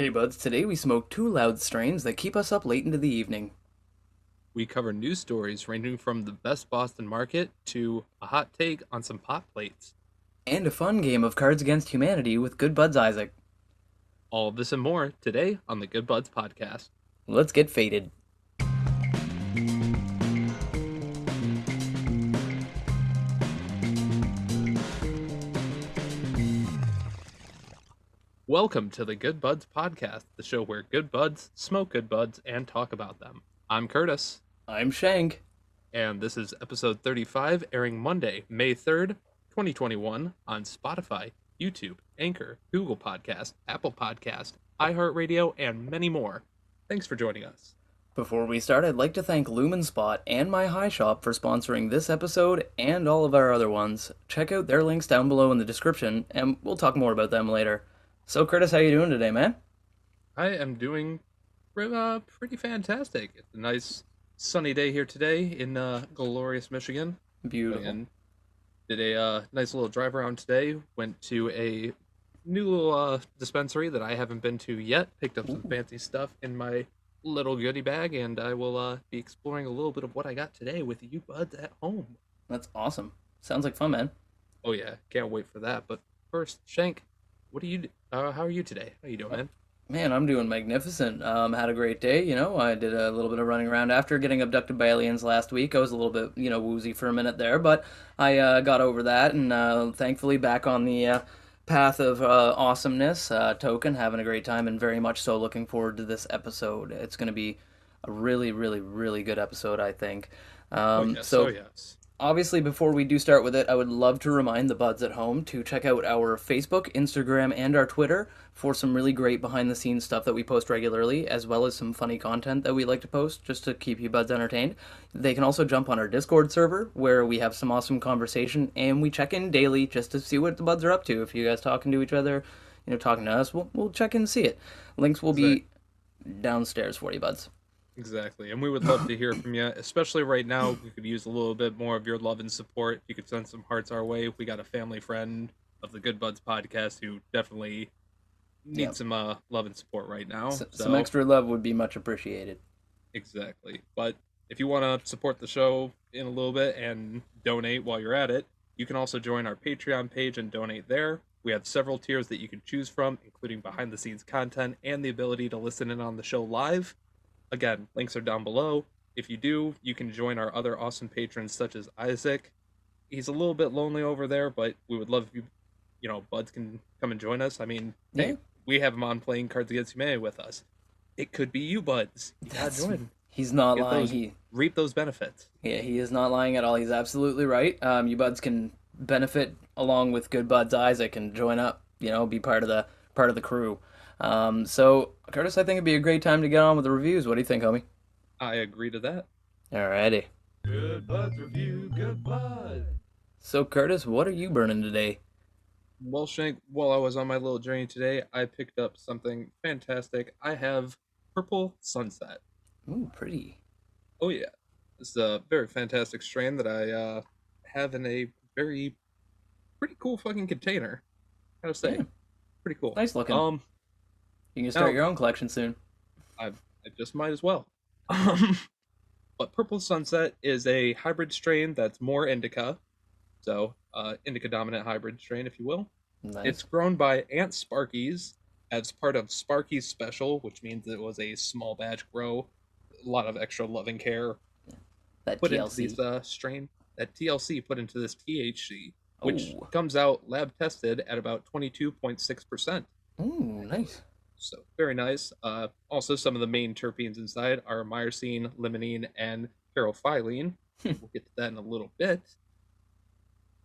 Hey buds, today we smoke two loud strains that keep us up late into the evening. We cover news stories ranging from the best Boston market to a hot take on some pot plates. And a fun game of Cards Against Humanity with Good Buds Isaac. All of this and more today on the Good Buds podcast. Let's get faded. Welcome to the Good Buds podcast, the show where good buds smoke good buds and talk about them. I'm Curtis, I'm Shank. and this is episode 35, airing Monday, May 3rd, 2021, on Spotify, YouTube, Anchor, Google Podcast, Apple Podcast, iHeartRadio, and many more. Thanks for joining us. Before we start, I'd like to thank Lumen Spot and My High Shop for sponsoring this episode and all of our other ones. Check out their links down below in the description, and we'll talk more about them later. So, Curtis, how you doing today, man? I am doing uh, pretty fantastic. It's a nice sunny day here today in uh, glorious Michigan. Beautiful. And did a uh, nice little drive around today. Went to a new little uh, dispensary that I haven't been to yet. Picked up some Ooh. fancy stuff in my little goodie bag, and I will uh, be exploring a little bit of what I got today with you buds at home. That's awesome. Sounds like fun, man. Oh yeah, can't wait for that. But first, Shank, what are you? Uh, how are you today? How you doing, man? Man, I'm doing magnificent. Um, had a great day. You know, I did a little bit of running around after getting abducted by aliens last week. I was a little bit, you know, woozy for a minute there, but I uh, got over that, and uh, thankfully back on the uh, path of uh, awesomeness. Uh, token, having a great time, and very much so looking forward to this episode. It's going to be a really, really, really good episode, I think. Um, oh yes, so oh yes. Obviously before we do start with it i would love to remind the buds at home to check out our facebook instagram and our twitter for some really great behind the scenes stuff that we post regularly as well as some funny content that we like to post just to keep you buds entertained. They can also jump on our discord server where we have some awesome conversation and we check in daily just to see what the buds are up to. If you guys talking to each other you know talking to us we'll, we'll check in and see it. Links will be downstairs for you buds Exactly. And we would love to hear from you, especially right now. We could use a little bit more of your love and support. If you could send some hearts our way. We got a family friend of the Good Buds podcast who definitely needs Yep. some uh, love and support right now. S- So, some extra love would be much appreciated exactly. But if you want to support the show in a little bit and donate while you're at it, you can also join our Patreon page and donate there. We have several tiers that you can choose from, including behind the scenes content and the ability to listen in on the show live. Again, links are down below. If you do, you can join our other awesome patrons such as Isaac. He's a little bit lonely over there, but we would love if you, you know, Buds can come and join us. I mean, Yeah. hey, we have him on playing Cards Against Humanity with us. It could be you, Buds. You That's- join. he's not Get lying those- he Reap those benefits. Yeah, he is not lying at all. He's absolutely right. Um, you buds can benefit along with good buds Isaac and join up. You know, be part of the part of the crew. Um, so Curtis, I think it'd be a great time to get on with the reviews. What do you think, homie? I agree to that. Alrighty. Good buds review, good bud. So Curtis, what are you burning today? Well, Shank, while I was on my little journey today, I picked up something fantastic. I have Purple Sunset. Ooh, pretty. Oh yeah, it's a very fantastic strain that I uh, have in a very pretty cool fucking container. Gotta say, Yeah. pretty cool. Nice looking. Um, you can start now- your own collection soon. I just might as well. Um, but Purple Sunset is a hybrid strain that's more indica, so uh, indica dominant hybrid strain, if you will. Nice. It's grown by Ant Sparkies as part of Sparky's Special, which means it was a small batch grow. A lot of extra love and care that put into TLC. this uh, strain. That TLC put into this THC, which Ooh. comes out lab tested at about 22.6%. Ooh, nice. So very nice. Uh, also, some of the main terpenes inside are myrcene, limonene, and caryophyllene. we'll get to that in a little bit.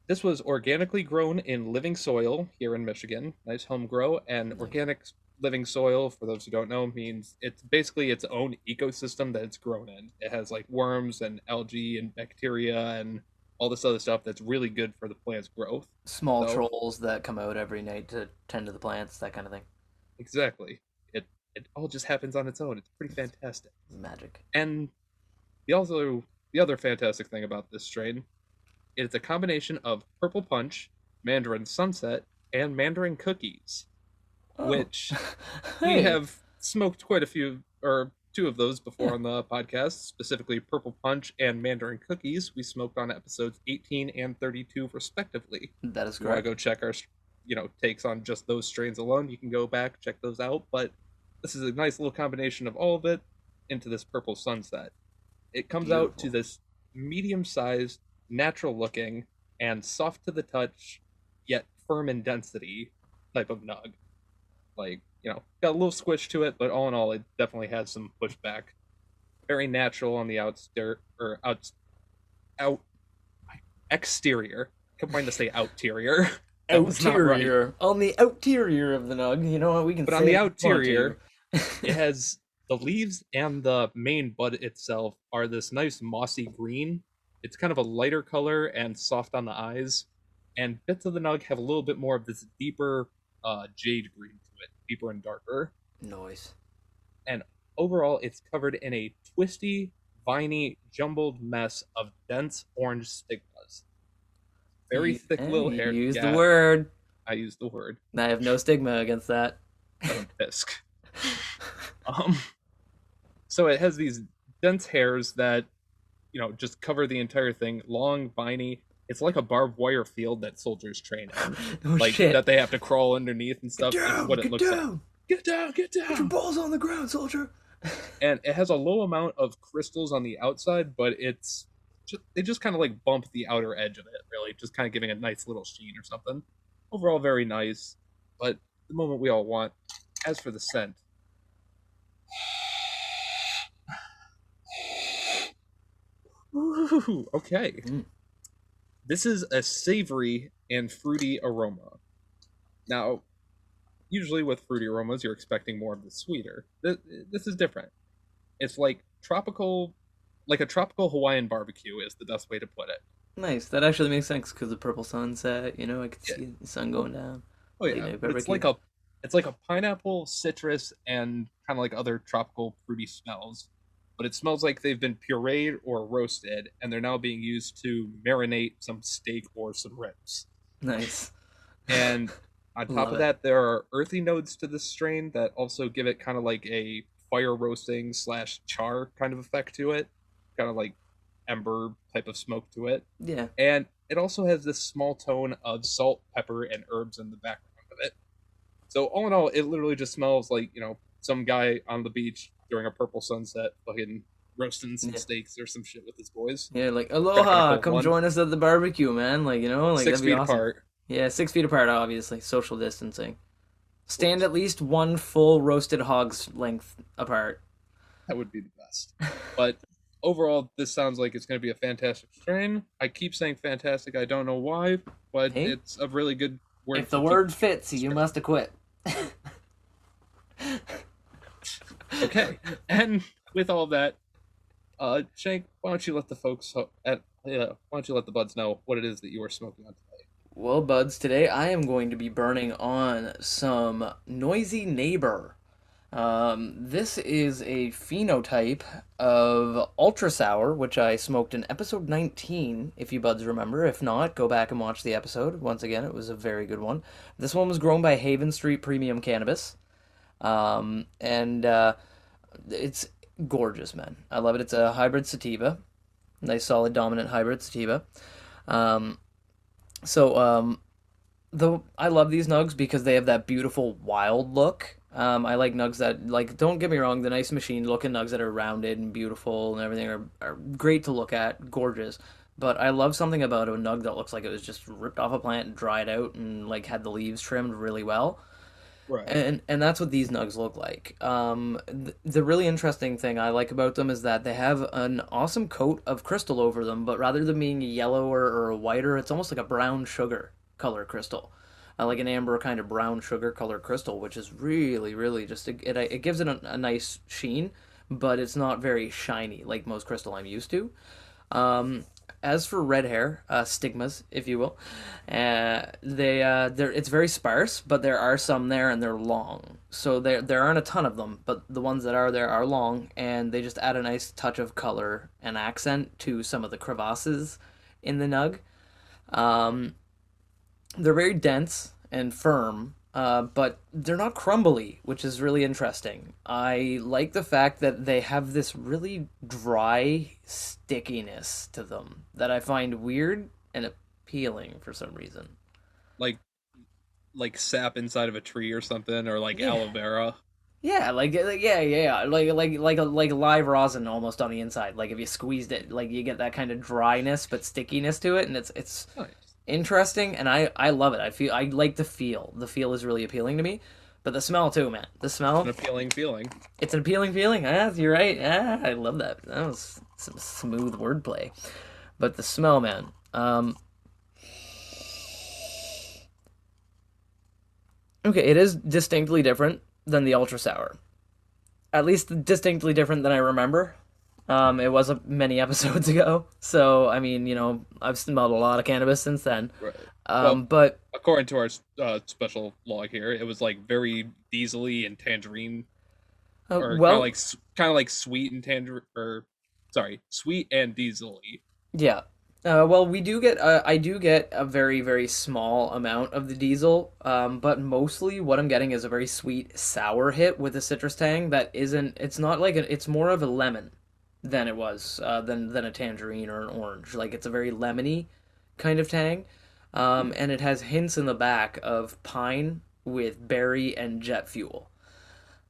This was organically grown in living soil here in Michigan. Nice home grow. And organic living soil, for those who don't know, means it's basically its own ecosystem that it's grown in. It has like worms and algae and bacteria and all this other stuff that's really good for the plant's growth. Small So- trolls that come out every night to tend to the plants, that kind of thing. Exactly. It it all just happens on its own. It's pretty fantastic. Magic. And the also the other fantastic thing about this strain, it's a combination of purple punch, mandarin sunset, and mandarin cookies. Oh. which Hey. we have smoked quite a few or two of those before on the podcast, specifically Purple Punch and Mandarin Cookies. We smoked on episodes 18 and 32 respectively. That is you want to correct. go check our you know takes on just those strains alone, you can go back check those out. But this is a nice little combination of all of it into this purple sunset. It comes out to this medium-sized, natural-looking, and soft to the touch, yet firm in density type of nug. Like you know, got a little squish to it, but all in all, it definitely has some pushback. Very natural on the outster or out out exterior. I combined to say outerior. That right. Outerior. On the outerior of the nug, you know what we can But on the it if we want outerior, it has the leaves and the main bud itself are this nice mossy green. It's kind of a lighter color and soft on the eyes. And bits of the nug have a little bit more of this deeper uh, jade green to it, deeper and darker. Noise. And overall, it's covered in a twisty, viney, jumbled mess of dense orange stigmas. Very You- thick eh, little hair. Use yeah, the word. I use the word. I have no stigma against that. um, disc. um, so it has these dense hairs that, you know, just cover the entire thing. Long, viney. It's like a barbed wire field that soldiers train in, oh like shit. that they have to crawl underneath and stuff. get down, what it get looks like. down. Get down, get Put your balls on the ground, soldier. And it has a low amount of crystals on the outside, but it's just they just kind of like bump the outer edge of it, really, just kind of giving a nice little sheen or something. Overall, very nice, but the moment we all want. As for the scent, Ooh, okay. Mm. This is a savory and fruity aroma. Now, usually with fruity aromas, you're expecting more of the sweeter. This, this is different. It's like tropical, like a tropical Hawaiian barbecue is the best way to put it. Nice. That actually makes sense because the purple sunset. You know, I could Yeah. see the sun going down. Oh yeah, it's like a, it's like a pineapple, citrus, and kind of like other tropical fruity smells. But it smells like they've been pureed or roasted, and they're now being used to marinate some steak or some ribs. Nice. And on top Love of it. that, there are earthy notes to this strain that also give it kind of like a fire roasting slash char kind of effect to it, kind of like ember type of smoke to it. Yeah. And it also has this small tone of salt, pepper, and herbs in the background of it. So all in all, it literally just smells like you know some guy on the beach during a purple sunset, fucking roasting some Yeah. steaks or some shit with his boys. Yeah, like aloha, come one. join us at the barbecue, man. Like you know, like Six that'd be feet awesome. apart. Yeah, six feet apart, obviously. Social distancing. Stand at least one full roasted hog's length apart. That would be the best. But overall, this sounds like it's going to be a fantastic strain. I keep saying fantastic. I don't know why, but Hey. it's a really good word. if the word fits, you must have quit. okay, and with all that, uh, Shank, why don't you let the folks ho- at yeah, why don't you let the buds know what it is that you are smoking on today? Well, buds, today I am going to be burning on some Noisy Neighbor. Um, this is a phenotype of Ultra Sour, which I smoked in episode 19, if you buds remember. If not, go back and watch the episode. Once again, it was a very good one. This one was grown by Haven Street Premium Cannabis. Um, and uh, it's gorgeous, man. I love it. It's a hybrid sativa, nice solid dominant hybrid sativa. Um, so um, the I love these nugs because they have that beautiful wild look. Um, I like nugs that like don't get me wrong, the nice machine looking nugs that are rounded and beautiful and everything are, are great to look at, gorgeous. But I love something about a nug that looks like it was just ripped off a plant and dried out and like had the leaves trimmed really well Right. and and that's what these nugs look like. Um, th- the really interesting thing I like about them is that they have an awesome coat of crystal over them, but rather than being yellower or whiter, it's almost like a brown sugar color crystal, uh, like an amber kind of brown sugar color crystal, which is really really just it it, it gives it a, a nice sheen, but it's not very shiny like most crystal I'm used to. Um, as for red hair, uh, stigmas, if you will, uh, they uh, they're it's very sparse, but there are some there and they're long. So there there aren't a ton of them, but the ones that are there are long, and they just add a nice touch of color and accent to some of the crevasses in the nug. Um, they're very dense and firm, uh, but they're not crumbly, which is really interesting. I like the fact that they have this really dry stickiness to them that I find weird and appealing for some reason. Like like sap inside of a tree or something, or like Yeah. aloe vera. Yeah, like like- yeah, yeah, yeah, like like like like live rosin almost on the inside. Like if you squeezed it, like you get that kind of dryness but stickiness to it, and it's it's Nice. Interesting, and I I love it. I feel I like the feel. The feel is really appealing to me, but the smell too, man. The smell, An appealing feeling. it's an appealing feeling. Ah, you're right. Ah, I love that. That was some smooth wordplay. But the smell, man. Um, okay, it is distinctly different than the ultra sour. At least distinctly different than I remember. Um, it was a, many episodes ago, so I mean, you know, I've smelled a lot of cannabis since then. Right. Um, Well- but According to our uh, special log here, it was like very diesely and tangerine, uh, or kind well, of like kind of like sweet and tangerine, or sorry, sweet and diesely. Yeah. Uh, well, we do get. Uh, I do get a very very small amount of the diesel, um, but mostly what I'm getting is a very sweet sour hit with a citrus tang that isn't. It's not like a, It's more of a lemon than it was uh, than than a tangerine or an orange. Like it's a very lemony kind of tang, um, and it has hints in the back of pine with berry and jet fuel.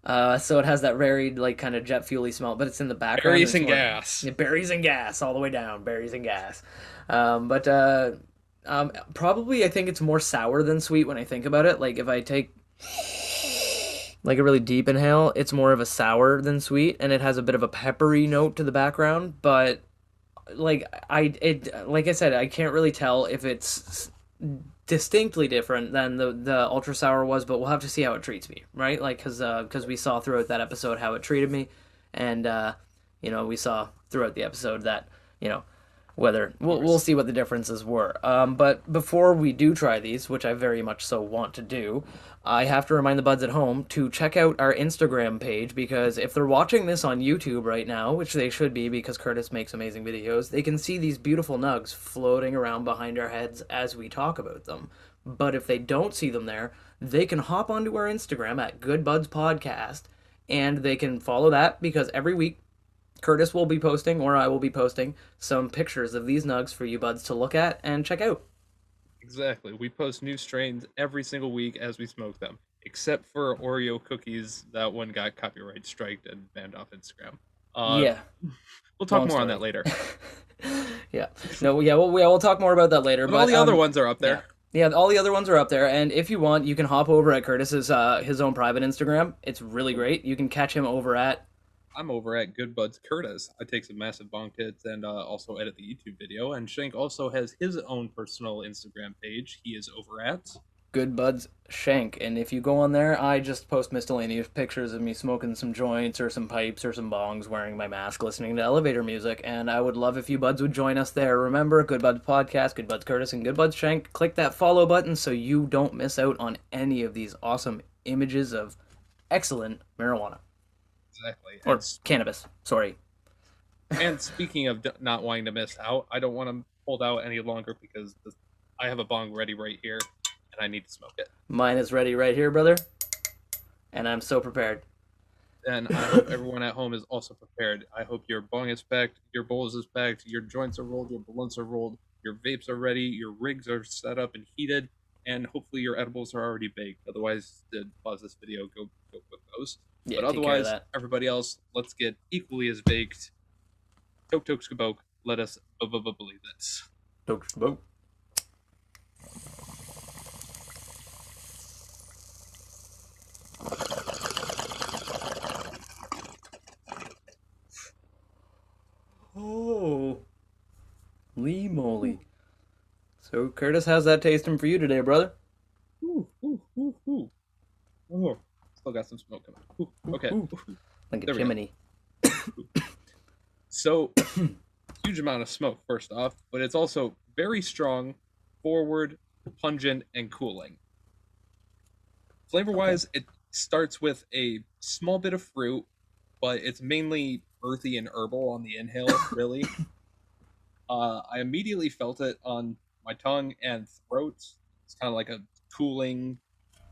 Uh, so it has that very like kind of jet fuely smell, but it's in the background. Berries and gas. yeah, berries and gas all the way down. Berries and gas. Um, but uh, um, probably I think it's more sour than sweet when I think about it. Like if I take like a really deep inhale, it's more of a sour than sweet, and it has a bit of a peppery note to the background. But like I it like I said, I can't really tell if it's distinctly different than the the ultra sour was, but we'll have to see how it treats me, right? Like because because we saw throughout that episode how it treated me, and uh, you know we saw throughout the episode that you know whether we'll, we'll see what the differences were. Um, but before we do try these, which I very much so want to do, I have to remind the buds at home to check out our Instagram page because if they're watching this on YouTube right now, which they should be because Curtis makes amazing videos, they can see these beautiful nugs floating around behind our heads as we talk about them. But if they don't see them there, they can hop onto our Instagram at Good Buds Podcast and they can follow that because every week Curtis will be posting, or I will be posting, some pictures of these nugs for you buds to look at and check out. Exactly. We post new strains every single week as we smoke them, except for Oreo cookies. That one got copyright striked and banned off Instagram. Uh, yeah, we'll talk long more on that later. yeah. No, yeah, we'll, yeah, we'll talk more about that later. But But all the other um, ones are up there. Yeah, all the other ones are up there, and if you want, you can hop over at Curtis's uh, his own private Instagram. It's really great. You can catch him over at I'm over at Good Buds Curtis. I take some massive bong hits and uh, also edit the YouTube video. And Shank also has his own personal Instagram page. He is over at. Good Buds Shank, and if you go on there, I just post miscellaneous pictures of me smoking some joints or some pipes or some bongs, wearing my mask, listening to elevator music, and I would love if you buds would join us there. Remember, Good Buds Podcast, Good Buds Curtis, and Good Buds Shank. Click that follow button so you don't miss out on any of these awesome images of excellent marijuana Exactly. or And, cannabis. Sorry. and speaking of not wanting to miss out, I don't want to hold out any longer because this, I have a bong ready right here and I need to smoke it. Mine is ready right here, brother, and I'm so prepared. And I hope everyone at home is also prepared. I hope your bong is packed, your bowls is packed, your joints are rolled, your blunts are rolled, your vapes are ready, your rigs are set up and heated, and hopefully your edibles are already baked. Otherwise, pause this video, go go cook those. Yeah, but take care of otherwise, everybody else, let's get equally as baked. Tok tok skabok, let us believe this. Don't. Oh, Lee moly. So Curtis, how's that tasting for you today, brother? Ooh, ooh, ooh, ooh. Oh, still got some smoke coming. Ooh, okay. ooh. Like a There we chimney. So, huge amount of smoke, first off, but it's also very strong, forward, pungent, and cooling. Flavor wise, it starts with a small bit of fruit, but it's mainly earthy and herbal on the inhale, really. uh, I immediately felt it on my tongue and throat. It's kind of like a cooling,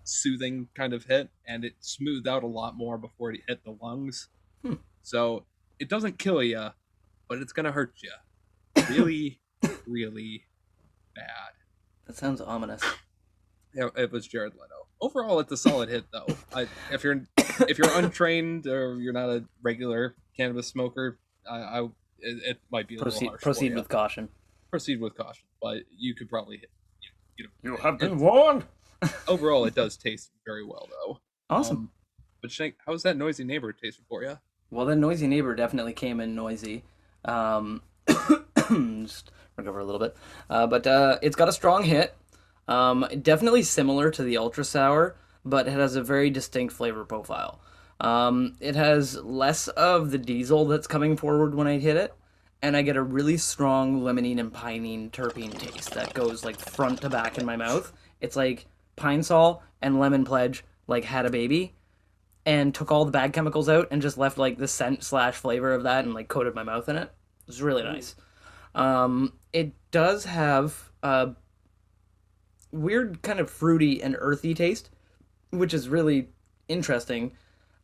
soothing kind of hit, and it smoothed out a lot more before it hit the lungs. Hmm. So it doesn't kill you, but it's gonna hurt you really, really bad. That sounds ominous. Yeah, it was Jared Leto. Overall, it's a solid hit, though. I, if you're if you're untrained or you're not a regular cannabis smoker, I, I it, it might be a Proceed little harsh. proceed ya. with caution. proceed with caution, but you could probably hit. You, you know, have been warned. Overall, it does taste very well, though. Awesome. Um, but Shank, how's that noisy neighbor tasting for you? Well, the noisy neighbor definitely came in noisy. Um, just recover a little bit, uh, but uh, it's got a strong hit. Um, definitely similar to the ultra sour, but it has a very distinct flavor profile. Um, it has less of the diesel that's coming forward when I hit it, and I get a really strong limonene and pinene terpene taste that goes like front to back in my mouth. It's like pine sol and lemon pledge like had a baby and took all the bad chemicals out and just left like the scent slash flavor of that and like coated my mouth in it. It was really nice. Um, it does have a weird kind of fruity and earthy taste, which is really interesting.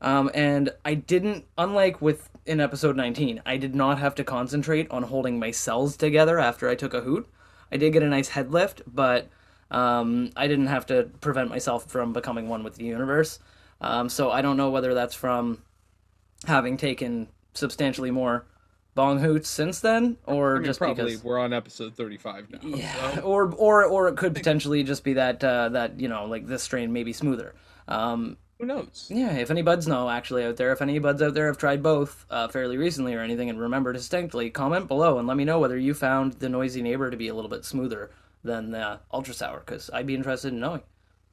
Um, and I didn't, unlike with in episode 19, I did not have to concentrate on holding my cells together after I took a hoot. I did get a nice head lift, but um, I didn't have to prevent myself from becoming one with the universe. Um, so I don't know whether that's from having taken substantially more bong hoots since then, or I mean, just probably because. we're on episode thirty-five now. Yeah, so- or or or it could potentially just be that uh, that you know like this strain may be smoother. Um, who knows? yeah, if any buds know actually out there, if any buds out there have tried both uh, fairly recently or anything and remember distinctly, comment below and let me know whether you found the noisy neighbor to be a little bit smoother than the ultra sour because I'd be interested in knowing.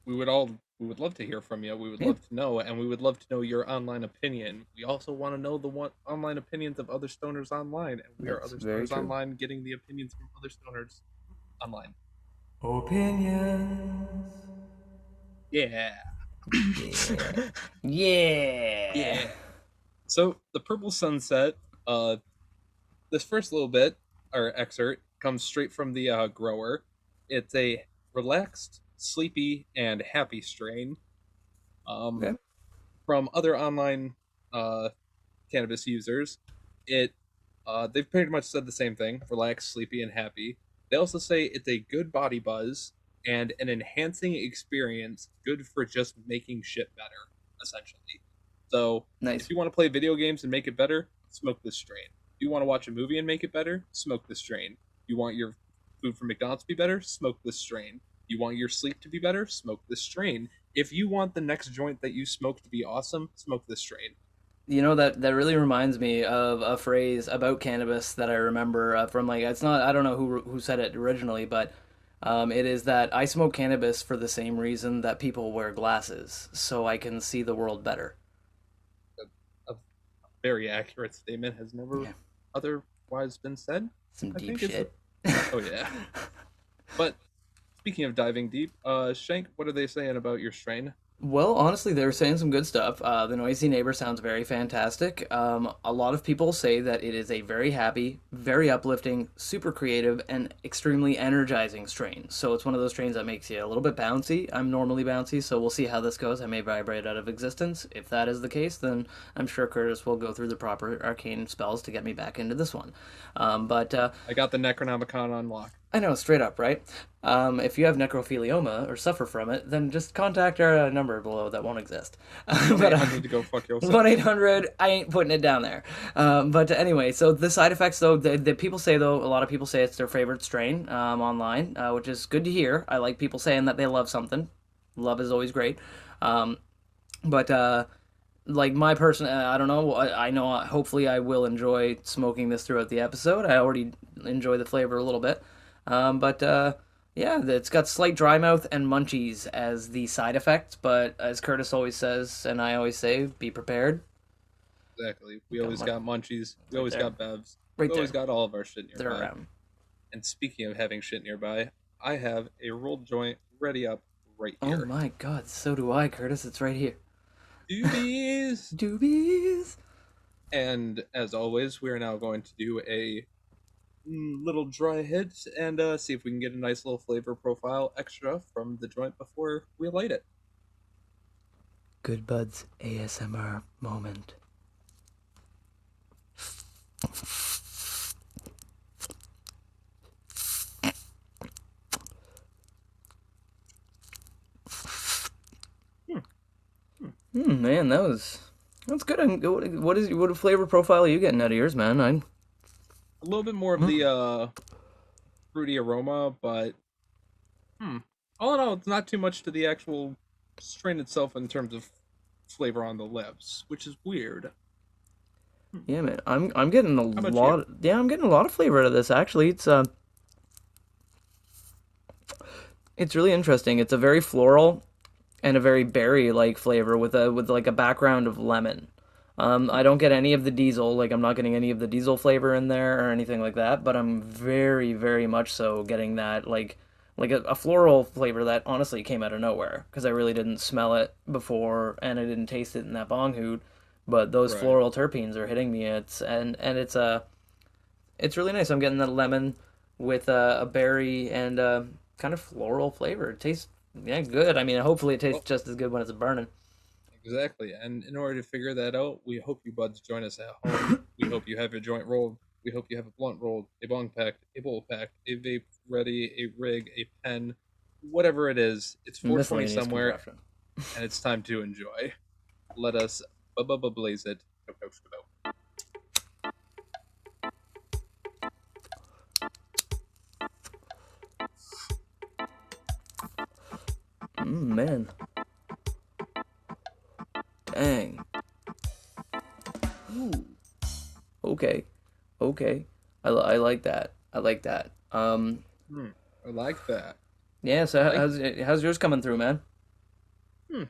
We would all we would love to hear from you. We would Yeah. love to know, and we would love to know your online opinion. We also want to know the one online opinions of other stoners online, and we are other stoners true. online getting the opinions from other stoners online. Opinions. Yeah. Yeah. Yeah. So the purple sunset, uh, this first little bit or excerpt comes straight from the uh, grower. It's a relaxed, sleepy, and happy strain. Um, Okay. From other online uh, cannabis users, it uh, they've pretty much said the same thing: relaxed, sleepy, and happy. They also say it's a good body buzz and an enhancing experience, good for just making shit better, essentially. So Nice. if you want to play video games and make it better, smoke this strain. If you want to watch a movie and make it better, smoke this strain. You want your food from McDonald's to be better, smoke this strain. You want your sleep to be better, smoke this strain. If you want the next joint that you smoke to be awesome, smoke this strain. You know that that really reminds me of a phrase about cannabis that I remember uh, from like it's not I don't know who who said it originally, but um, it is that I smoke cannabis for the same reason that people wear glasses, so I can see the world better. A very accurate statement has never Yeah. otherwise been said. Some I deep shit. Oh yeah. But speaking of diving deep, uh Shank, what are they saying about your strain? Well, honestly, they were saying some good stuff. Uh, the Noisy Neighbor sounds very fantastic. Um, a lot of people say that it is a very happy, very uplifting, super creative, and extremely energizing strain. So it's one of those strains that makes you a little bit bouncy. I'm normally bouncy, so we'll see how this goes. I may vibrate out of existence. If that is the case, then I'm sure Curtis will go through the proper arcane spells to get me back into this one. Um, but uh, I got the Necronomicon on lock. I know, straight up, right? Um, if you have necrophilioma or suffer from it, then just contact our uh, number below that won't exist. but, I uh, need to go fuck yourself. one eight hundred. I ain't putting it down there. Um, but anyway, so the side effects, though, the, the people say though, a lot of people say it's their favorite strain um, online, uh, which is good to hear. I like people saying that they love something. Love is always great. Um, but uh, like my person, uh, I don't know. I, I know. uh, Hopefully, I will enjoy smoking this throughout the episode. I already enjoy the flavor a little bit. Um, but uh, yeah, it's got slight dry mouth and munchies as the side effects. But as Curtis always says, and I always say, be prepared. Exactly. We Got always mon- got munchies. We Right always there. got bevs. Right we always there. got all of our shit They're nearby. around. And speaking of having shit nearby, I have a rolled joint ready up right here. Oh my god, so do I, Curtis. It's right here. Doobies! Doobies. And as always, we are now going to do a little dry hit and uh, see if we can get a nice little flavor profile extra from the joint before we light it. Good Buds ASMR moment. Hmm, man, that was that's good. What is what flavor profile are you getting out of yours, man? I A little bit more of Hmm. the uh, fruity aroma, but hmm. all in all, it's not too much to the actual strain itself in terms of flavor on the lips, which is weird. yeah, man. I'm I'm getting a lot. Yeah, I'm getting a lot of flavor out of this. Actually, it's uh, it's really interesting. It's a very floral and a very berry like flavor with a with like a background of lemon. Um, I don't get any of the diesel, like I'm not getting any of the diesel flavor in there or anything like that, but I'm very, very much so getting that like like a, a floral flavor that honestly came out of nowhere because I really didn't smell it before and I didn't taste it in that bong hoot, but those Right. floral terpenes are hitting me. It's and and it's a it's really nice. I'm getting that lemon with a, a berry and a kind of floral flavor. It tastes yeah good. I mean, hopefully it tastes just as good when it's burning. Exactly. And in order to figure that out, we hope you buds join us at home. we hope you have a joint rolled. We hope you have a blunt rolled, a bong packed, a bowl packed, a vape ready, a rig, a pen, whatever it is. It's 420 Miscellaneous somewhere, and it's time to enjoy. Let us bu- bu- bu- blaze it. Mm, man. Dang. Ooh. Okay. Okay. I, I like that. I like that. Um. Hmm, I like that. Yeah. So Like- how's how's yours coming through, man? Hmm.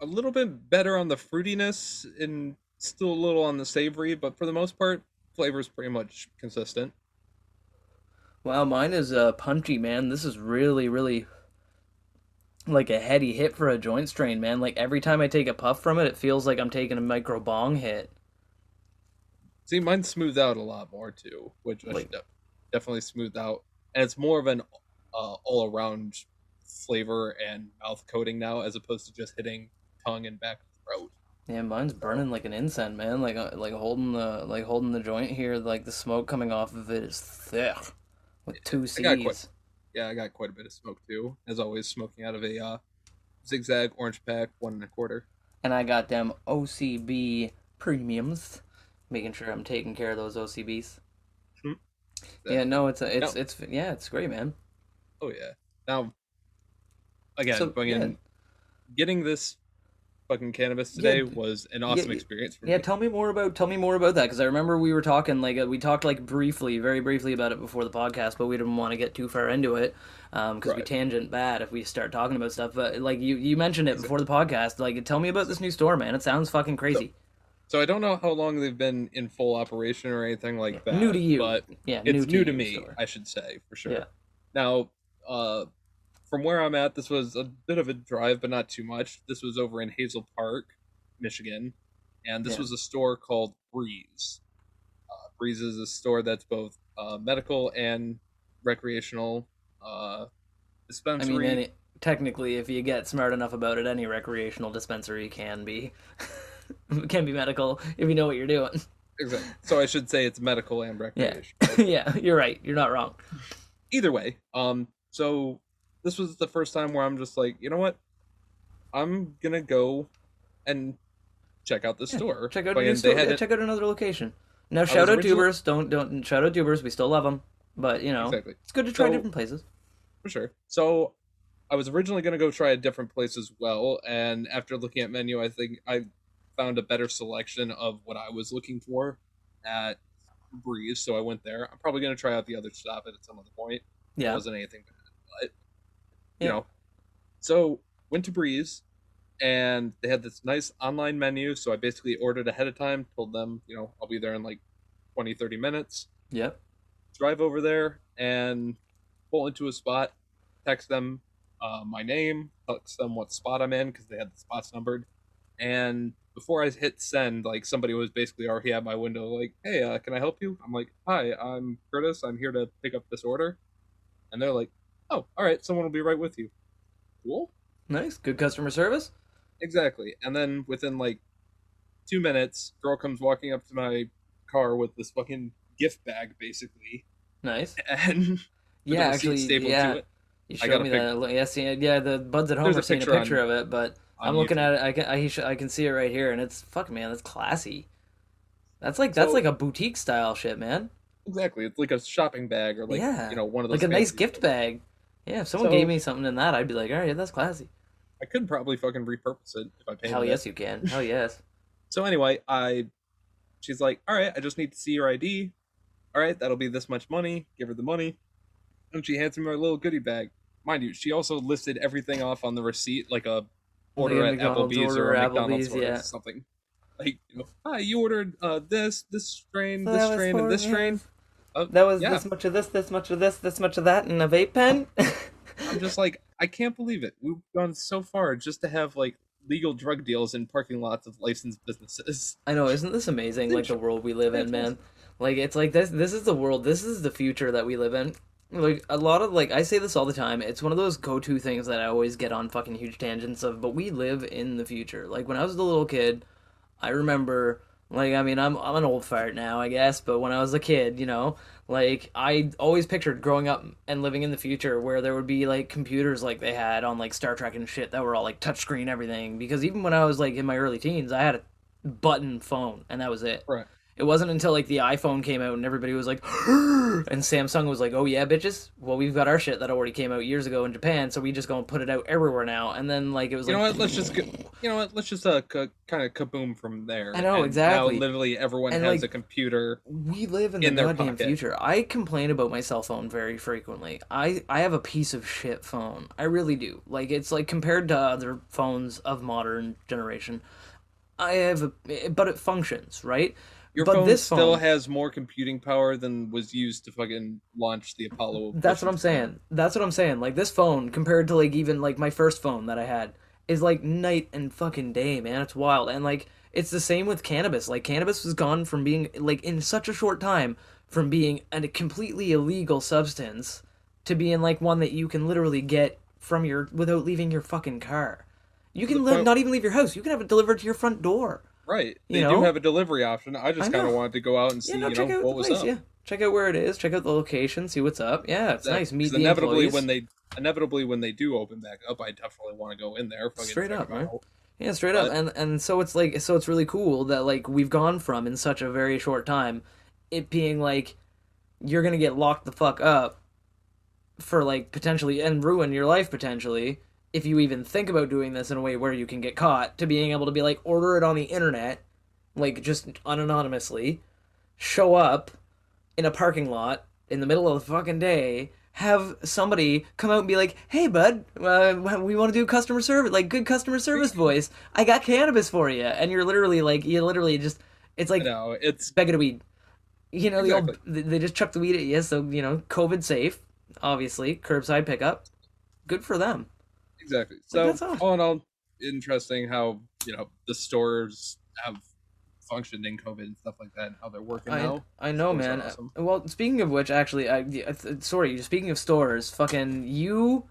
A little bit better on the fruitiness and still a little on the savory, but for the most part, flavor's pretty much consistent. Wow, mine is uh punchy, man. This is really, really like a heady hit for a joint strain, man. Like every time I take a puff from it, it feels like I'm taking a micro bong hit. See, mine smoothed out a lot more too, which Like- definitely smoothed out, and it's more of an uh, all-around flavor and mouth coating now, as opposed to just hitting tongue and back of throat. Yeah, mine's burning like an incense, man. Like uh, like holding the like holding the joint here, like the smoke coming off of it is thick with two I got quite- C's. Yeah, I got quite a bit of smoke too, as always, smoking out of a uh, zigzag orange pack, one and a quarter. And I got them OCB premiums, making sure I'm taking care of those OCBs. Yeah, no, it's a, it's No. it's yeah, it's great, man. Oh yeah. Now, again, So, fucking yeah. getting this fucking cannabis today d- was an awesome yeah, experience for Yeah, me. tell me more about tell me more about that because I remember we were talking like uh, we talked like briefly, very briefly about it before the podcast, but we didn't want to get too far into it because we Right. tangent bad if we start talking about stuff. But like you you mentioned it before the podcast, like tell me about this new store, man. It sounds fucking crazy. So I don't know how long they've been in full operation or anything like that. new to you, but yeah, it's new, to you me, store. I should say for sure. Yeah. Now, uh, from where I'm at, this was a bit of a drive, but not too much. This was over in Hazel Park, Michigan, and this Yeah. was a store called Breeze. Uh, Breeze is a store that's both uh, medical and recreational uh, dispensary. I mean, any, technically, if you get smart enough about it, any recreational dispensary can be can be medical if you know what you're doing. Exactly. So I should say it's medical and recreational. Yeah. yeah, you're right. You're not wrong. either way um so this was the first time where i'm just like you know what i'm gonna go and check out the store Check out a new store. yeah, it- check out another location. Now, shout out original- tubers. Don't don't shout out tubers. We still love them, but you know exactly it's good to try So- different places. for sure so i was originally gonna go try a different place as well and after looking at menu i think i found a better selection of what i was looking for at breeze so i went there i'm probably gonna try out the other stop at some other point It Yeah, wasn't anything bad, but you Yeah. know. So went to Breeze, and they had this nice online menu. So I basically ordered ahead of time, told them, you know, I'll be there in like 20, 30 minutes. yep. Drive over there and pull into a spot, text them uh, my name, text them what spot I'm in because they had the spots numbered, and before I hit send, like somebody was basically already at my window, like, "Hey, uh, can I help you?" I'm like, "Hi, I'm Curtis. I'm here to pick up this order," and they're like, "Oh, all right. Someone will be right with you." Cool. Nice, good customer service. Exactly. And then within like two minutes, girl comes walking up to my car with this fucking gift bag, basically, Nice. and Yeah, actually, stapled yeah. to it. You I showed me that. Yes, yeah, yeah. The buds at home There's are seeing a picture on- of it, but I'm looking YouTube. at it. I can I, sh- I can see it right here, and it's fuck man, that's classy. That's like that's So- like a boutique style shit, man. Exactly. It's like a shopping bag or like Yeah. you know one of those Like a nice gift things. bag. Yeah, if someone So- gave me something in that, I'd be like, all right, that's classy. I could probably fucking repurpose it if I paid. Hell it. yes, you can. Hell yes. So anyway, I she's like, "All right, I just need to see your ID. All right, that'll be this much money. Give her the money." And she hands me my little goodie bag. Mind you, she also listed everything off on the receipt like a order Like at McDonald's Applebee's order or a McDonald's Applebee's, order yeah. or something. Like, you know, hi, you ordered uh, this, this strain, So this strain, and this strain. Oh, That was yeah. this much of this, this much of this, this much of that, and a vape pen. I'm just like, I can't believe it. We've gone so far just to have like legal drug deals in parking lots of licensed businesses. I know, isn't this amazing? Like the world we live in, man. Like it's like this. This is the world. This is the future that we live in. Like a lot of like I say this all the time. It's one of those go-to things that I always get on fucking huge tangents of. But we live in the future. Like when I was a little kid, I remember. Like I mean, I'm I'm an old fart now, I guess. But when I was a kid, you know, like I always pictured growing up and living in the future where there would be like computers like they had on like Star Trek and shit that were all like touchscreen everything. Because even when I was like in my early teens, I had a button phone and that was it. Right. It wasn't until like the iPhone came out and everybody was like, and Samsung was like, "Oh yeah, bitches. Well, we've got our shit that already came out years ago in Japan, so we just go and put it out everywhere now." And then like it was You know what? Let's just go, you know what? Let's just uh c- kind of kaboom from there. I know, And exactly. Now literally everyone And, has like, a computer. we live in the in their goddamn pocket. future. I complain about my cell phone very frequently. I I have a piece of shit phone. I really do. Like it's like compared to other phones of modern generation, I have a but it functions, right? Your but phone this still phone- has more computing power than was used to fucking launch the Apollo. That's what I'm saying. That's what I'm saying. Like this phone compared to like even like my first phone that I had is like night and fucking day, man. It's wild. And like it's the same with cannabis. Like cannabis was gone from being like in such a short time from being a completely illegal substance to being like one that you can literally get from your without leaving your fucking car. You can point- not even leave your house. You can have it delivered to your front door. Right. You They know? do have a delivery option. I just kind of wanted to go out and see, Yeah, no, you check know, out what was place. up. Yeah, check out where it is. Check out the location. See what's up. Yeah, it's That- nice. Meet the inevitably employees. when they inevitably when they do open back up, I definitely want to go in there. Straight up, out. Yeah, straight up. And and so it's like so it's really cool that like we've gone from in such a very short time it being like you're going to get locked the fuck up for like potentially and ruin your life potentially if you even think about doing this in a way where you can get caught to being able to be like order it on the internet like just unanonymously show up in a parking lot in the middle of the fucking day have somebody come out and be like hey bud uh, we want to do customer service like good customer service voice. I got cannabis for you and you're literally like you literally just it's like no, it's bag of weed. You know the old, Exactly. they just chuck the weed at you so you know covid safe obviously curbside pickup good for them exactly. So awesome. all in all, interesting how you know the stores have functioned in COVID and stuff like that, and how they're working I, now. I know, man. awesome. Uh, well, speaking of which, actually, I, sorry. Speaking of stores, fucking, you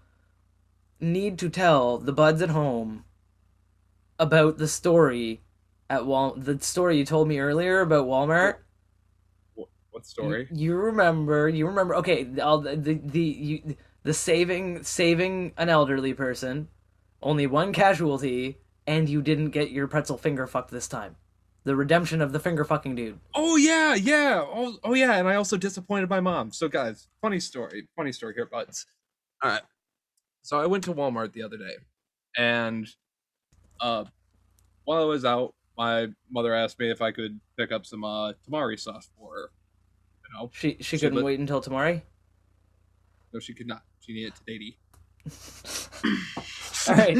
need to tell the buds at home about the story at Wal. The story you told me earlier about Walmart. What You, story? you remember? You remember? Okay, the the the, you, the saving saving an elderly person, only one casualty, and you didn't get your pretzel finger fucked this time. The redemption of the finger fucking dude. Oh yeah, yeah. Oh, oh yeah. And I also disappointed my mom. So guys, funny story. Funny story here, buds. All right. So I went to Walmart the other day, and uh, while I was out, my mother asked me if I could pick up some uh tamari sauce for her. You know, She she So couldn't the- wait until tomorrow. no, she could not. She needed to date. All right,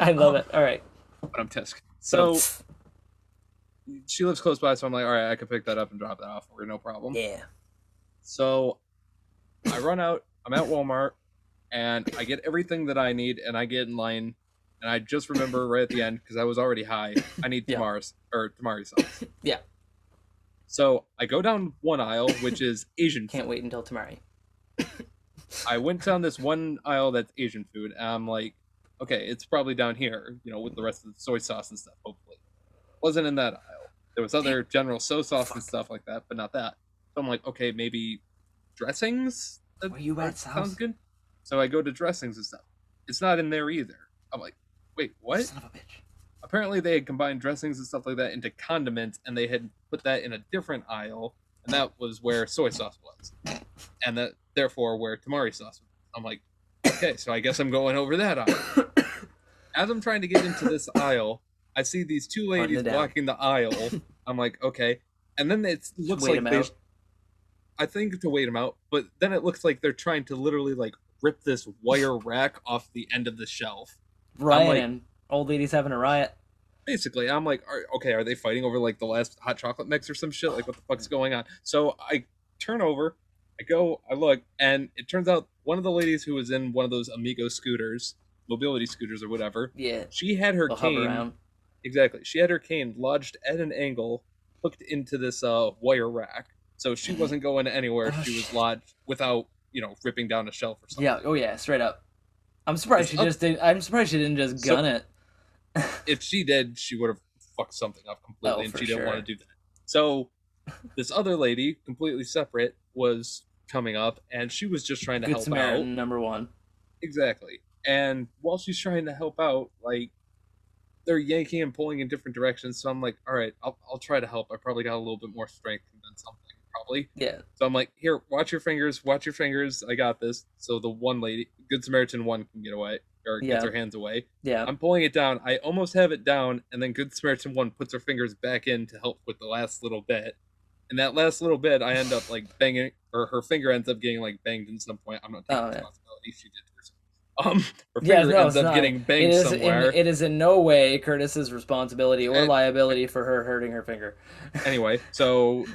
I love it. All right. But I'm tisk. So she lives close by, so I'm like, all right, I could pick that up and drop that off for her, no problem. yeah. So I run out, I'm at Walmart, and I get everything that I need, and I get in line, and I just remember right at the end, because I was already high, I need Yeah. tamari or tamari sauce. Yeah. So I go down one aisle, which is Asian Can't food. wait until tomorrow. I went down this one aisle that's Asian food, and I'm like, okay, it's probably down here, you know, with the rest of the soy sauce and stuff. Hopefully, wasn't in that aisle. There was other general soy sauce and stuff like that, but not that. So I'm like, okay, maybe dressings. Were you at sounds good. So I go to dressings and stuff. It's not in there either. I'm like, wait, what? Son of a bitch. apparently they had combined dressings and stuff like that into condiments and they had put that in a different aisle and that was where soy sauce was and that therefore where tamari sauce was i'm like okay so i guess i'm going over that aisle. As i'm trying to get into this aisle i see these two ladies it down. blocking the aisle. I'm like okay. And then it looks wait like they i think to wait them out but then it looks like they're trying to literally like rip this wire rack off the end of the shelf. Riot like- and old ladies having a riot. basically i'm like are, okay are they fighting over like the last hot chocolate mix or some shit? Like what the fuck's going on? So i turn over i go i look and it turns out one of the ladies who was in one of those amigo scooters mobility scooters or whatever Yeah. she had her cane exactly she had her cane lodged at an angle hooked into this uh wire rack so she wasn't going anywhere Oh, she was lodged without you know ripping down a shelf or something Yeah. Oh yeah. Straight up. I'm surprised It's she up- just didn't. I'm surprised she didn't just So- gun it. if she did, she would have fucked something up completely, Oh, and she didn't want to do that. So, this other lady, completely separate, was coming up, and she was just trying to Good help Samaritan out. number one. Exactly. And while she's trying to help out, like they're yanking and pulling in different directions. So I'm like, all right, I'll, I'll try to help. I probably got a little bit more strength than something, probably. Yeah. So I'm like, here, watch your fingers, watch your fingers. I got this. So the one lady, Good Samaritan one, can get away or Yeah. gets her hands away. Yeah. I'm pulling it down. I almost have it down, and then Good Samaritan one puts her fingers back in to help with the last little bit. And that last little bit, I end up like banging, or her finger ends up getting like banged in some point. I'm not taking Oh, yeah. responsibility. She did it herself. Um, her Yeah, finger no, ends up not. getting banged is. somewhere. In, it is in no way Curtis's responsibility or And- liability for her hurting her finger. Anyway, so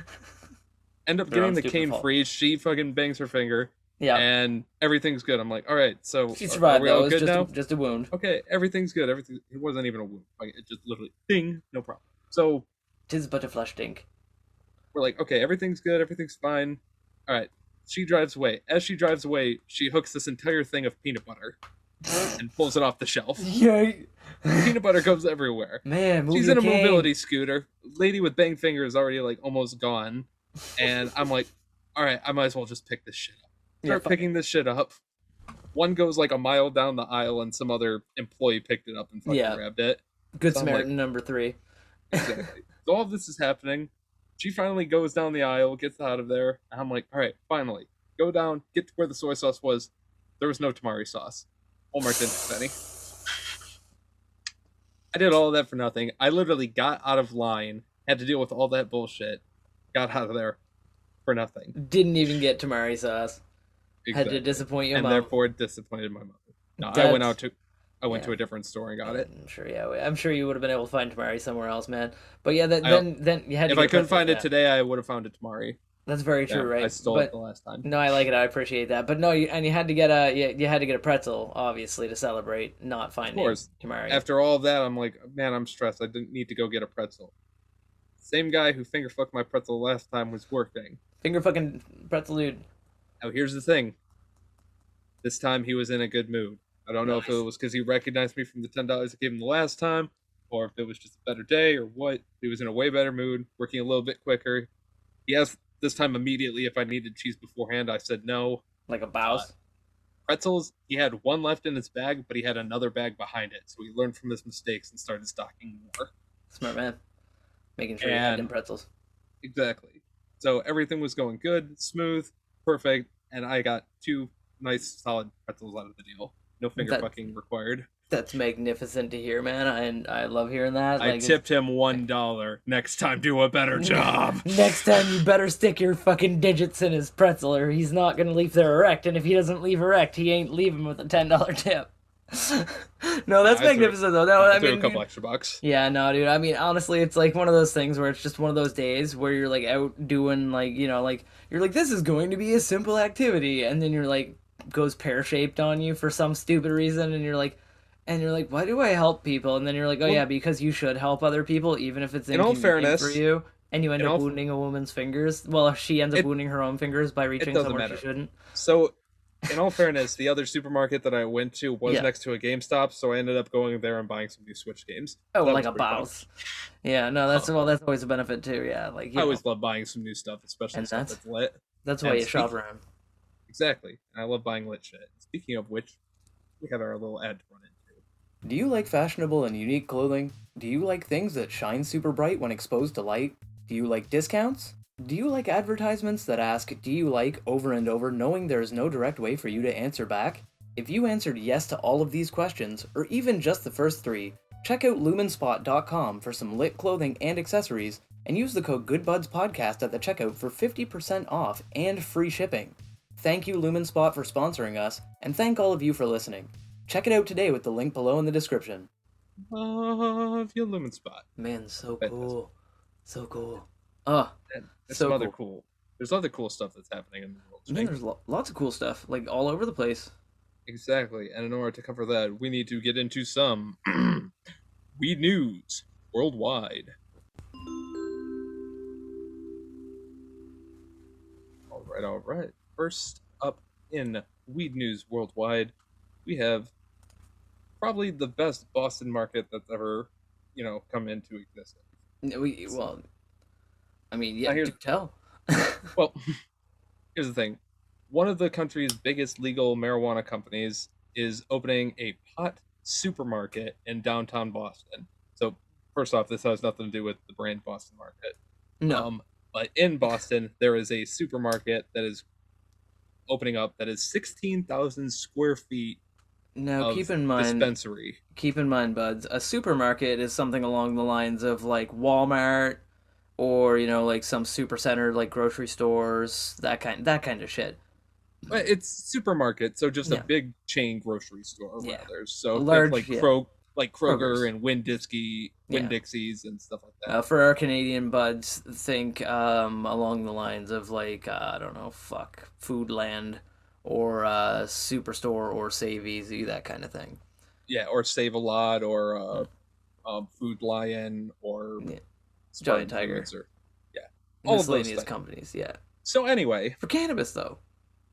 end up getting the cane fault. free. She fucking bangs her finger, Yeah. and everything's good. I'm like, all right, so she survived Are we all It good just now? a, just a wound. Okay, everything's good. Everything. It wasn't even a wound. Like it just literally ding, no problem. So Tis but a flesh dink. We're like, okay, everything's good, everything's fine. All right. She drives away. As she drives away, she hooks this entire thing of peanut butter and pulls it off the shelf. Yeah. peanut butter goes everywhere. Man, She's in a cane. mobility scooter. Lady with bang fingers already like almost gone. And I'm like, all right, I might as well just pick this shit up. Start fuck picking this shit up. One goes like a mile down the aisle, and some other employee picked it up and fucking Yeah. grabbed it. Good So I'm like- number three. Exactly. so all of this is happening. She finally goes down the aisle, gets out of there, and I'm like, all right, finally, go down, get to where the soy sauce was. There was no tamari sauce. Walmart didn't have any. I did all of that for nothing. I literally got out of line, had to deal with all that bullshit, got out of there for nothing. Didn't even get tamari sauce. Had to disappoint your and mom. therefore disappointed my mother. No, I went out to, I went yeah. to a different store and got it. I'm sure, yeah. I'm sure you would have been able to find tamari somewhere else, man. But yeah, that, then then you had to If I couldn't find it today, I would have found it tamari. That's very true, Yeah, right? I stole but, it the last time. No, I like it. I appreciate that. But no, you, and you had to get a you, you had to get a pretzel, obviously, to celebrate not finding course. tamari. After all of that, I'm like, man, I'm stressed. I didn't need to go get a pretzel. Same guy who finger fucked my pretzel last time was working. Finger fucking pretzel dude. Now here's the thing. This time he was in a good mood. I don't know if it was because he recognized me from the ten dollars I gave him the last time, or if it was just a better day, or what. He was in a way better mood, working a little bit quicker. He asked this time immediately if I needed cheese beforehand. I said no. Like a uh, bouse. Pretzels, he had one left in his bag, but he had another bag behind it. So he learned from his mistakes and started stocking more. Smart man. Making sure you had And- them pretzels. Exactly. So everything was going good, smooth, perfect, and I got two nice solid pretzels out of the deal. No finger That- fucking required. That's magnificent to hear, man. And I, love hearing that. I Like, tipped him one dollar. Next time, do a better job. Next time, you better stick your fucking digits in his pretzel, or he's not gonna leave there erect. And if he doesn't leave erect, he ain't leaving with a ten dollar tip. no, that's I threw- magnificent though. No, I I mean, a couple dude- extra bucks. yeah, no, dude. I mean, honestly, it's like one of those things where it's just one of those days where you're like out doing like you know like you're like this is going to be a simple activity, and then you're like goes pear shaped on you for some stupid reason, and you're like. And you're like, why do I help people? And then you're like, oh Well- yeah, because you should help other people, even if it's In all fairness- for you. And you end up all- wounding a woman's fingers. Well, she ends up It- wounding her own fingers by reaching somewhere matter. she shouldn't. So in all fairness, the other supermarket that I went to was Yeah. next to a GameStop, so I ended up going there and buying some new Switch games. Oh, That like a bouse. Yeah, no, that's Oh. well, that's always a benefit too. Yeah, like you I know, always love buying some new stuff, especially And stuff that's- that's lit. that's why and you shop around. Exactly. And I love buying lit shit. Speaking of which, we have our little ad to run into. Do you like fashionable and unique clothing? Do you like things that shine super bright when exposed to light? Do you like discounts? Do you like advertisements that ask, Do you like over and over, knowing there is no direct way for you to answer back? If you answered yes to all of these questions, or even just the first three, check out lumenspot.com for some lit clothing and accessories, and use the code GoodBudsPodcast at the checkout for 50% off and free shipping. Thank you, Lumenspot, for sponsoring us, and thank all of you for listening. Check it out today with the link below in the description. Love your Lumen Spot. Man, so cool. So cool. Ah, oh, And there's So some other cool. cool. There's other cool stuff that's happening in the world. man, there's lo- lots of cool stuff, like all over the place. Exactly. And in order to cover that, we need to get into some weed news worldwide. All right, all right. First up in weed news worldwide, we have probably the best Boston market that's ever, you know, come into existence. We, well, I mean, yeah, I tell. Well, here's the thing. One of the country's biggest legal marijuana companies is opening a pot supermarket in downtown Boston. So, first off, this has nothing to do with the brand Boston Market. no, Um, but in Boston, there is a supermarket that is opening up that is 16,000 square feet now keep in mind, dispensary. keep in mind, buds. A supermarket is something along the lines of like Walmart, or you know, like some super center, like grocery stores, that kind, that kind of shit. But it's supermarket, so just Yeah. a big chain grocery store, Yeah. rather. So, Large, like yeah. Like Kroger Kroger's. and Winn Dixie, Winn Yeah. Dixies, and stuff like that. Uh, for our Canadian buds, think um, along the lines of like uh, I don't know, fuck, Foodland or uh, Superstore or Save Easy, that kind of thing. yeah, or Save a Lot, or uh, um, Food Lion, or Yeah. Giant Tiger. Or All of those things. companies, yeah. so anyway, For cannabis, though,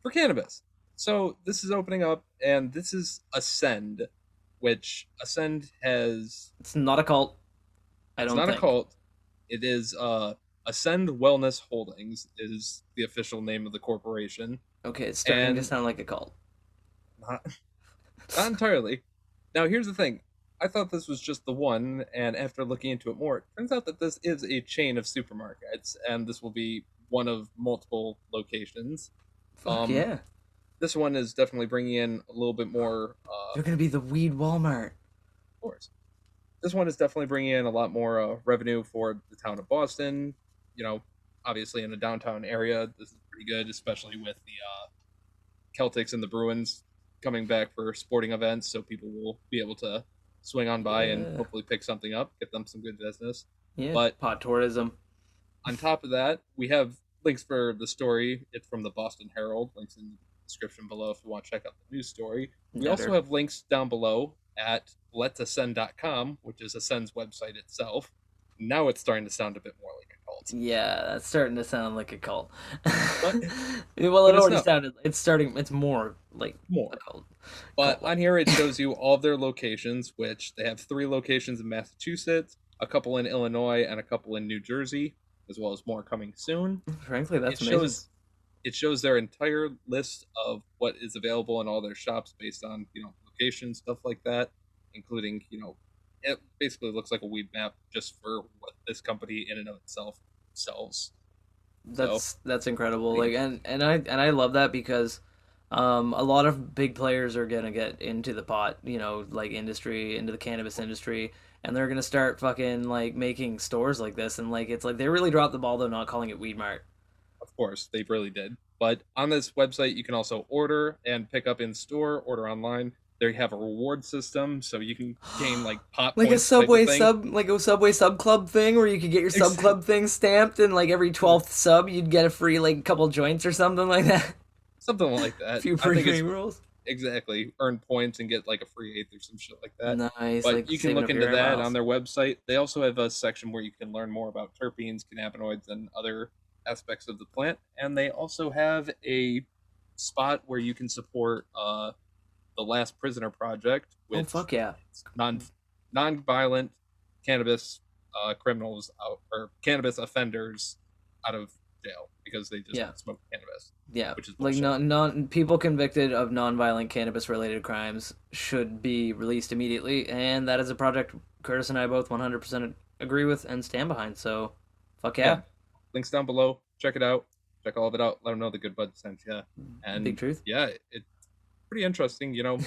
for cannabis. So this is opening up, and this is Ascend, which Ascend has. it's not a cult. I don't It's not think. a cult. It is uh, Ascend Wellness Holdings is the official name of the corporation. Okay, it's starting to sound like a cult. Not, not entirely. Now here's the thing. I thought this was just the one, and after looking into it more, it turns out that this is a chain of supermarkets, and this will be one of multiple locations. Fuck Um, yeah, This one is definitely bringing in a little bit more. Uh, they're gonna be the weed Walmart. of course. This one is definitely bringing in a lot more uh, revenue for the town of Boston. You know, obviously in the downtown area, this is pretty good, especially with the uh, Celtics and the Bruins coming back for sporting events, so people will be able to swing on by Yeah. and hopefully pick something up, get them some good business. Yeah, But- pot tourism. On top of that, we have links for the story. It's from the Boston Herald. Links in the description below if you want to check out the news story. We also have links down below at letsascend.com, which is Ascend's website itself. Now it's starting to sound a bit more like a cult. Yeah, that's starting to sound like a cult. well, it already not. sounded. It's starting. It's more like More. a cult. But Cult. on here it shows you all their locations, which they have three locations in Massachusetts, a couple in Illinois, and a couple in New Jersey, as well as more coming soon. Frankly, that's it amazing. shows it shows their entire list of what is available in all their shops based on you know location stuff like that including you know it basically looks like a weed map just for what this company in and of itself sells That's that's incredible. Like and and I and I love that because um a lot of big players are going to get into the pot, you know, like industry, into the cannabis industry and they're going to start fucking like making stores like this and like it's like they really dropped the ball though not calling it Weed Mart. Of course they really did but on this website you can also order and pick up in store order online they have a reward system so you can gain like pop Like a points type of Subway sub like a Subway sub club thing where you could get your sub club thing stamped and like every 12th sub you'd get a free like couple joints or something like that. something like A that few i free rolls. exactly earn points and get like a free eighth or some shit like that Nice. but like you can look into that miles. on their website. They also have a section where you can learn more about terpenes, cannabinoids, and other aspects of the plant. And they also have a spot where you can support uh, the Last Prisoner Project, Oh fuck yeah! non non-violent cannabis uh, criminals out, or cannabis offenders out of jail because they just Yeah. smoke cannabis. Yeah, Which is like non non people convicted of non-violent cannabis-related crimes should be released immediately, and that is a project Curtis and I both 100% agree with and stand behind. So, fuck yeah, Yeah. Links down below. Check it out. Check all of it out. Let them know the good bud sent you. Hmm. And big truth. yeah, it's pretty interesting. You know,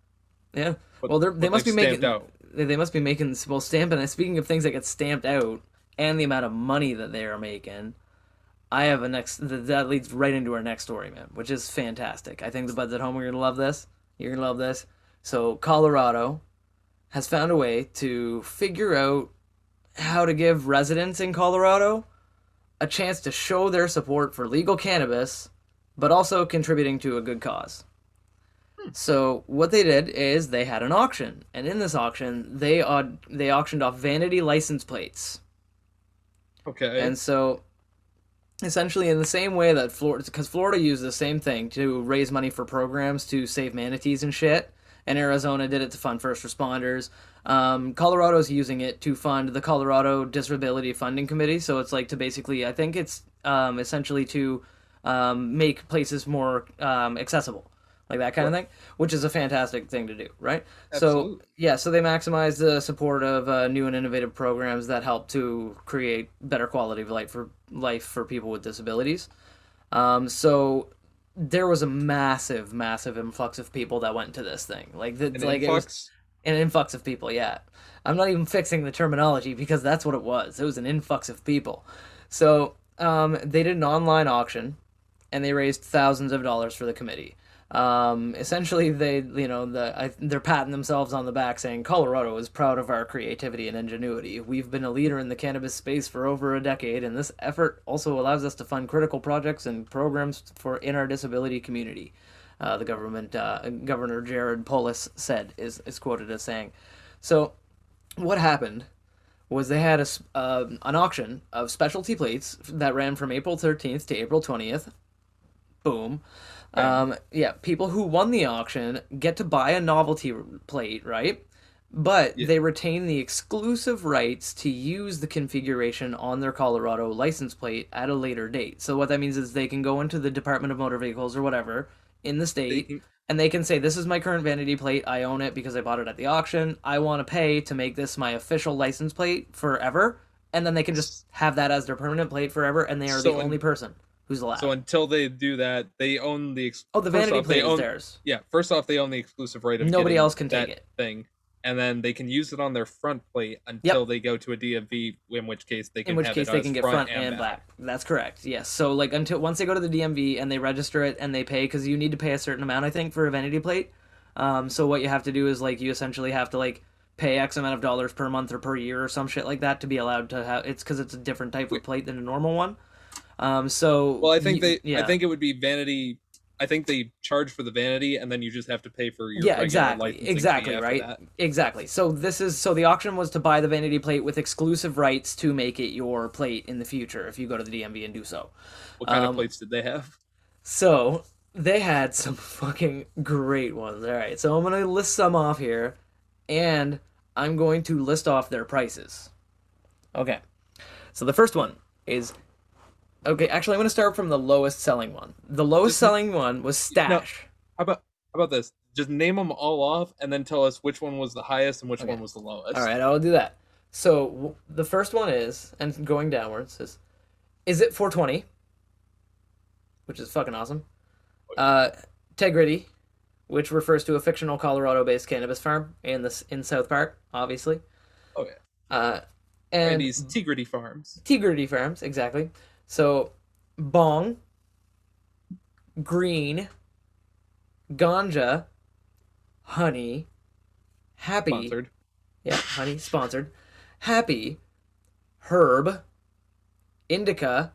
Yeah. what- well, they must be making. out. They they must be making well stamping. And speaking of things that get stamped out, and the amount of money that they are making, I have a next. That leads right into our next story, man, which is fantastic. I think the buds at home are gonna love this. You're gonna love this. So Colorado has found a way to figure out how to give residents in Colorado a chance to show their support for legal cannabis, but also contributing to a good cause. Hmm. So what they did is they had an auction, and in this auction, they aud- they auctioned off vanity license plates. Okay. And so, essentially, in the same way that Florida, because Florida used the same thing to raise money for programs to save manatees and shit, and Arizona did it to fund first responders. Um, Colorado's using it to fund the Colorado Disability Funding Committee. So it's like to basically, I think it's um, essentially to um, make places more um, accessible, like that kind of thing, which is a fantastic thing to do, right? So yeah, so they maximize the support of uh, new and innovative programs that help to create better quality of life for life for people with disabilities. Um, so there was a massive, massive influx of people that went to this thing. Like the, An like it was influx? An influx of people. Yeah, I'm not even fixing the terminology because that's what it was. It was an influx of people. So um, they did an online auction, and they raised thousands of dollars for the committee. Um, essentially, they you know the I, they're patting themselves on the back, saying Colorado is proud of our creativity and ingenuity. We've been a leader in the cannabis space for over a decade, and this effort also allows us to fund critical projects and programs for in our disability community. Uh, the government uh, Governor Jared Polis said is is quoted as saying. So, what happened was they had a uh, an auction of specialty plates that ran from April 13th to April 20th. Boom. Um, yeah, people who won the auction get to buy a novelty plate, right? But Yeah. they retain the exclusive rights to use the configuration on their Colorado license plate at a later date. So what that means is they can go into the Department of Motor Vehicles or whatever in the state and they can say this is my current vanity plate. I own it because i bought it at the auction. I want to pay to make this my official license plate forever. And then they can just have that as their permanent plate forever and they are So the only person who's allowed. So until they do that, they own the. Ex- oh the vanity off, plate is own- theirs. Yeah, first off, they own the exclusive right of Nobody else can take that it. thing, and then they can use it on their front plate until they go to a DMV. In which case, they can in which have case it they can get front, and back. That's correct. Yes. So like until once they go to the DMV and they register it and they pay because you need to pay a certain amount I think for a vanity plate. Um, so what you have to do is like you essentially have to like pay X amount of dollars per month or per year or some shit like that to be allowed to have. It's because it's a different type of plate than a normal one. Um, so Well, I think you- they. I think it would be vanity. I think they charge for the vanity, and then you just have to pay for your yeah exactly. exactly right? exactly. So this is so the auction was to buy the vanity plate with exclusive rights to make it your plate in the future if you go to the dmv and do so. What kind Um, of plates did they have? so they had some fucking great ones. All right so i'm gonna list some off here and i'm going to list off their prices. Okay so the first one is okay actually i'm gonna start from the lowest selling one the lowest Just- selling one was stash How about how about this? Just name them all off, and then tell us which one was the highest and which Okay. one was the lowest. All right, I'll do that. So w- the first one is, and going downwards is, is it 420? Which is fucking awesome. Uh, Tegridy, which refers to a fictional Colorado-based cannabis farm in this in South Park, obviously. Oh yeah. Uh, and Randy's Tegridy Farms. Tegridy Farms, exactly. So, Bong, Green, Ganja, Honey, Happy. Sponsored. Yeah, honey, sponsored. Happy, Herb, Indica,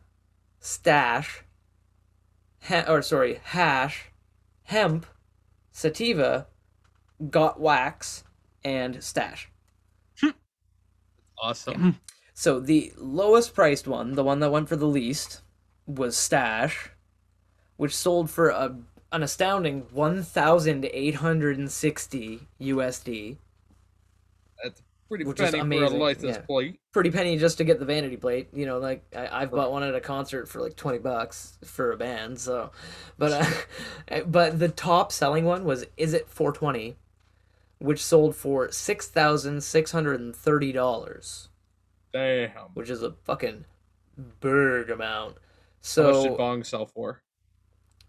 Stash, ha- or sorry, Hash, Hemp, Sativa, Got Wax, and Stash. Hmm. Awesome. So the lowest priced one, the one that went for the least, was Stash, which sold for a, an astounding 1,860 USD. That's pretty which penny is amazing. for a license yeah. plate. Pretty penny just to get the vanity plate. You know, like I, have bought one at a concert for like 20 bucks for a band. So, but uh, but the top selling one was Is It 420, which sold for $6,630 Damn. which is a fucking big amount. How much did Bong sell for?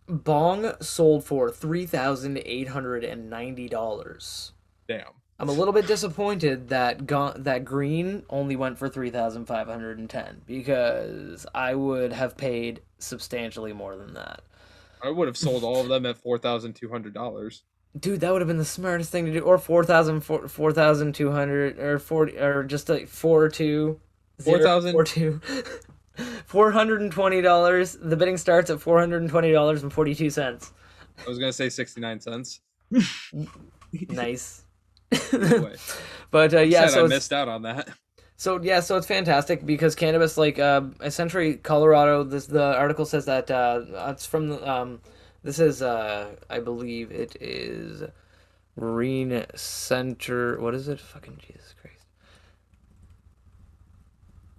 Bong sold for three thousand eight hundred and ninety dollars. Damn. I'm a little bit disappointed that go- that green only went for 3510 because I would have paid substantially more than that. I would have sold all of them at four thousand two hundred dollars. Dude, that would have been the smartest thing to do or 4000 4 4200 or 40 or just like 4 2 4,000? 4 2 $420. The bidding starts at $420.42. I was gonna say sixty nine cents. Nice. Anyway, but uh, yeah, so I missed out on that. So yeah, so it's fantastic because cannabis, like uh, essentially Colorado. This the article says that uh, it's from the, um, this is uh, I believe it is Green Center. What is it? Fucking Jesus Christ.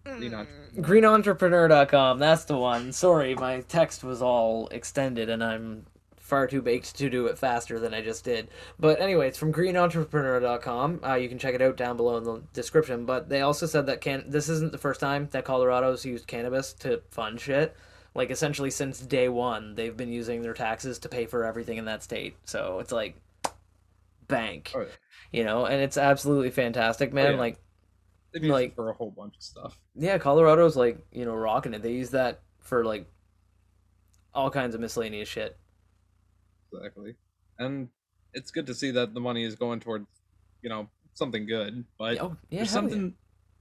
Know, Greenentrepreneur.com. That's the one. Sorry, my text was all extended and I'm far too baked to do it faster than I just did. But anyway, it's from greenentrepreneur.com. Uh, you can check it out down below in the description. But they also said that can this isn't the first time that Colorado's used cannabis to fund shit. Like essentially since day one, they've been using their taxes to pay for everything in that state. So it's like bank, oh, yeah. you know, and it's absolutely fantastic, oh, man. yeah. Like They've used Like- it for a whole bunch of stuff. yeah, Colorado's like, you know, rocking it. They use that for like all kinds of miscellaneous shit. Exactly. And it's good to see that the money is going towards, you know, something good. But Oh, yeah, there's something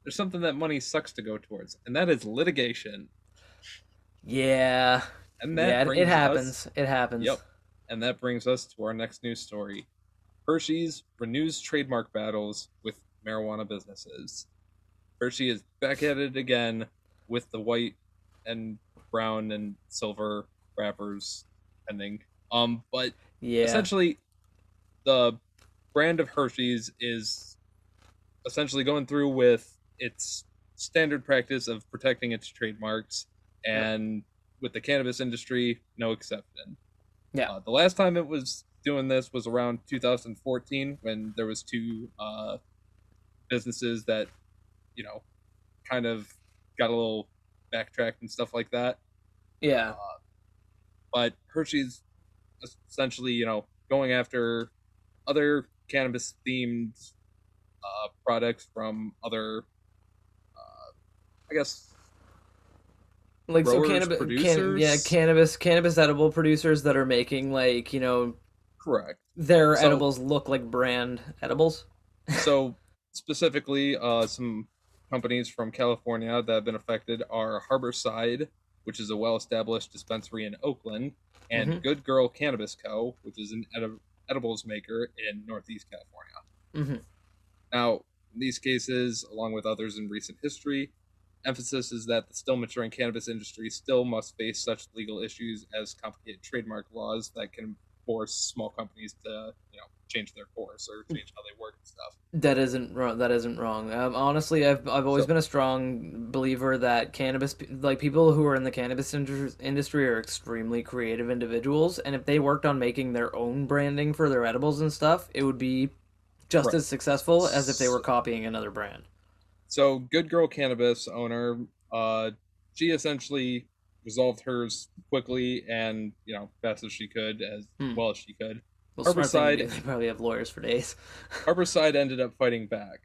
there's something that money sucks to go towards, and that is litigation. Yeah. And that yeah, it us- happens. It happens. Yep. And that brings us to our next news story. Hershey's renews trademark battles with marijuana businesses. Hershey is back at it again with the white and brown and silver wrappers pending. Um, but Yeah. essentially the brand of Hershey's is essentially going through with its standard practice of protecting its trademarks and with the cannabis industry no exception Yeah. uh, the last time it was doing this was around 2014 when there was two uh, businesses that you know kind of got a little backtracked and stuff like that yeah. but Hershey's essentially, you know, going after other cannabis themed uh, products from other, uh, I guess, Like so cannabis can, yeah, cannabis cannabis edible producers that are making like, you know, correct. their So- edibles look like brand edibles. So specifically, uh, some companies from California that have been affected are Harborside, which is a well-established dispensary in Oakland, and Mhm. Good Girl Cannabis Co., which is an edi- edibles maker in Northeast California. Mhm. Now, in these cases, along with others in recent history, emphasis is that the still maturing cannabis industry still must face such legal issues as complicated trademark laws that can force small companies to, you know, change their course or change how they work and stuff. That isn't wrong. That isn't wrong. Um, honestly, I've I've always So- been a strong believer that cannabis, like people who are in the cannabis industry, are extremely creative individuals, and if they worked on making their own branding for their edibles and stuff, it would be just Right. as successful as if they were copying another brand. So, Good Girl Cannabis owner, uh, she essentially resolved hers quickly and, you know, fast as she could, as Hmm. well as she could. Well, Harborside- They probably have lawyers for days. Harborside ended up fighting back.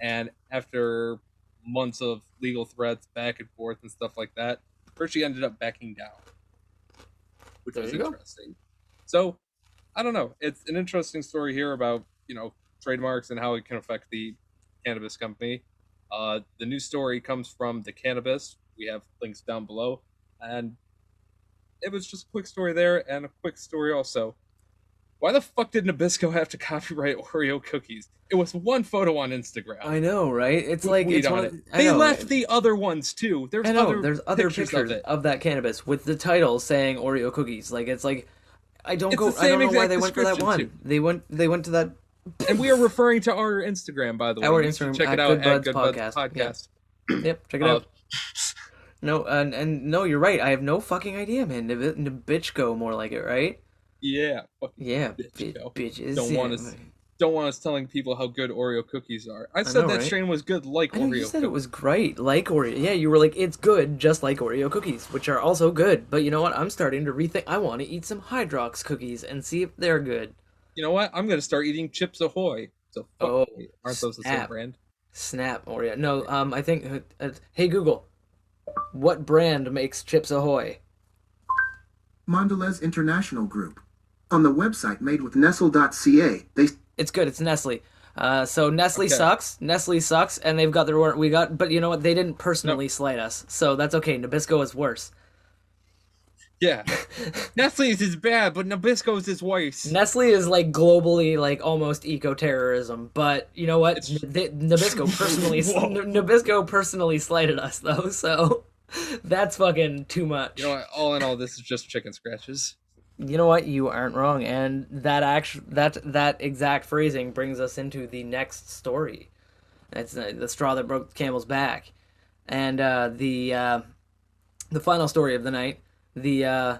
And after months of legal threats back and forth and stuff like that, Hershey ended up backing down. Which There was you go. interesting. So, I don't know. It's an interesting story here about, you know, trademarks and how it can affect the cannabis company. Uh, the news story comes from the cannabis. We have links down below. And it was just a quick story there and a quick story also. Why the fuck did Nabisco have to copyright Oreo cookies? It was one photo on Instagram. I know, right? It's with like it's on one. it. Of, They know, left the other ones too. There's I know. other there's other pictures, pictures, of it. of that cannabis with the title saying Oreo cookies. Like it's like I don't It's go. I don't know why they went for that one. They went. They went to that. And we are referring to our Instagram, by the way. Our Instagram, check at it out Good at Buds Good Podcast. Podcast. Yep, check it Uh, out. No, and and no, you're right. I have no fucking idea, man. Nib- Nabisco, more like it, right? yeah. Yeah, Bitch, go. bitches. Don't want us- don't want us telling people how good Oreo cookies are. I said know, that right? strain was good, like I Oreo. you said cookies. it was great, like Oreo. Yeah, you were like, it's good, just like Oreo cookies, which are also good. But you know what? I'm starting to rethink. I want to eat some Hydrox cookies and see if they're good. You know what? I'm gonna start eating Chips Ahoy. So fuck Oh, me. aren't those the same snap. brand? Snap Oreo. No, um, I think. Uh, uh, hey Google, what brand makes Chips Ahoy? Mondelez International Group. On the website made with Nestle.ca, they It's good. It's Nestle. Uh, so Nestle Okay. sucks. Nestle sucks, and they've got their. We got, but you know what? They didn't personally slight us, so that's okay. Nabisco is worse. Yeah. Nestle's is bad, but Nabisco's is worse. Nestle is like globally like almost eco terrorism, but you know what? N- Nabisco personally N- Nabisco personally slighted us though, so that's fucking too much. You know what? All in all, this is just chicken scratches. You know what? You aren't wrong, and that act that that exact phrasing brings us into the next story. That's uh, the straw that broke the camel's back, and uh, the uh, the final story of the night. The uh,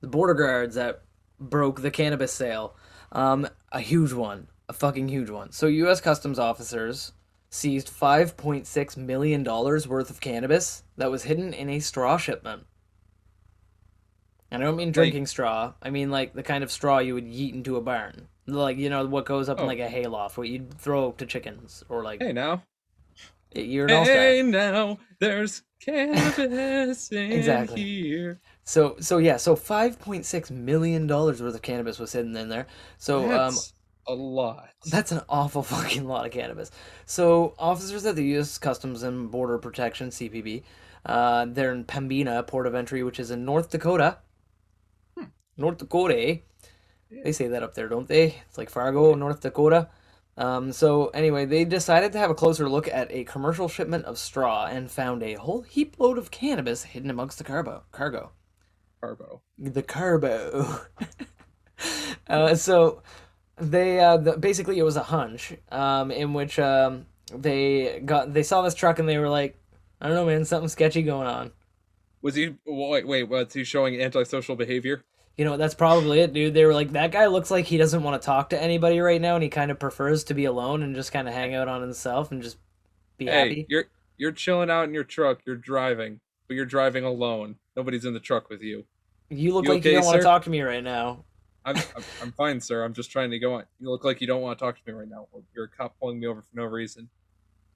the border guards that broke the cannabis sale. Um, a huge one, a fucking huge one. So U.S. Customs officers seized five point six million dollars worth of cannabis that was hidden in a straw shipment. And I don't mean drinking straw. I mean like the kind of straw you would yeet into a barn. Like you know what goes up in Oh. like a hayloft, what you'd throw to chickens, or like Hey now. you're an all-star. Hey now, there's cannabis in Exactly. here. So so yeah, so five point six million dollars worth of cannabis was hidden in there. So um, That's a lot. That's an awful fucking lot of cannabis. So, officers at the U.S. Customs and Border Protection (CPB), uh, they're in Pembina Port of Entry, which is in North Dakota. North Dakota. eh? They say that up there, don't they? It's like Fargo, North Dakota. Um, so anyway, they decided to have a closer look at a commercial shipment of straw and found a whole heap load of cannabis hidden amongst the carbo cargo Carbo. the carbo. uh, so they uh, the, basically it was a hunch um, in which um, they got they saw this truck and they were like, I don't know, man, something sketchy going on. Was he? Wait, wait. Was he showing antisocial behavior? You know, that's probably it, dude. They were like, that guy looks like he doesn't want to talk to anybody right now, and he kind of prefers to be alone and just kind of hang out on himself and just be Hey, happy. you're you're chilling out in your truck. You're driving, but you're driving alone. Nobody's in the truck with you. You look you like you don't want to talk to me right now. I'm, I'm I'm fine, sir. I'm just trying to go on. You look like you don't want to talk to me right now. You're a cop pulling me over for no reason.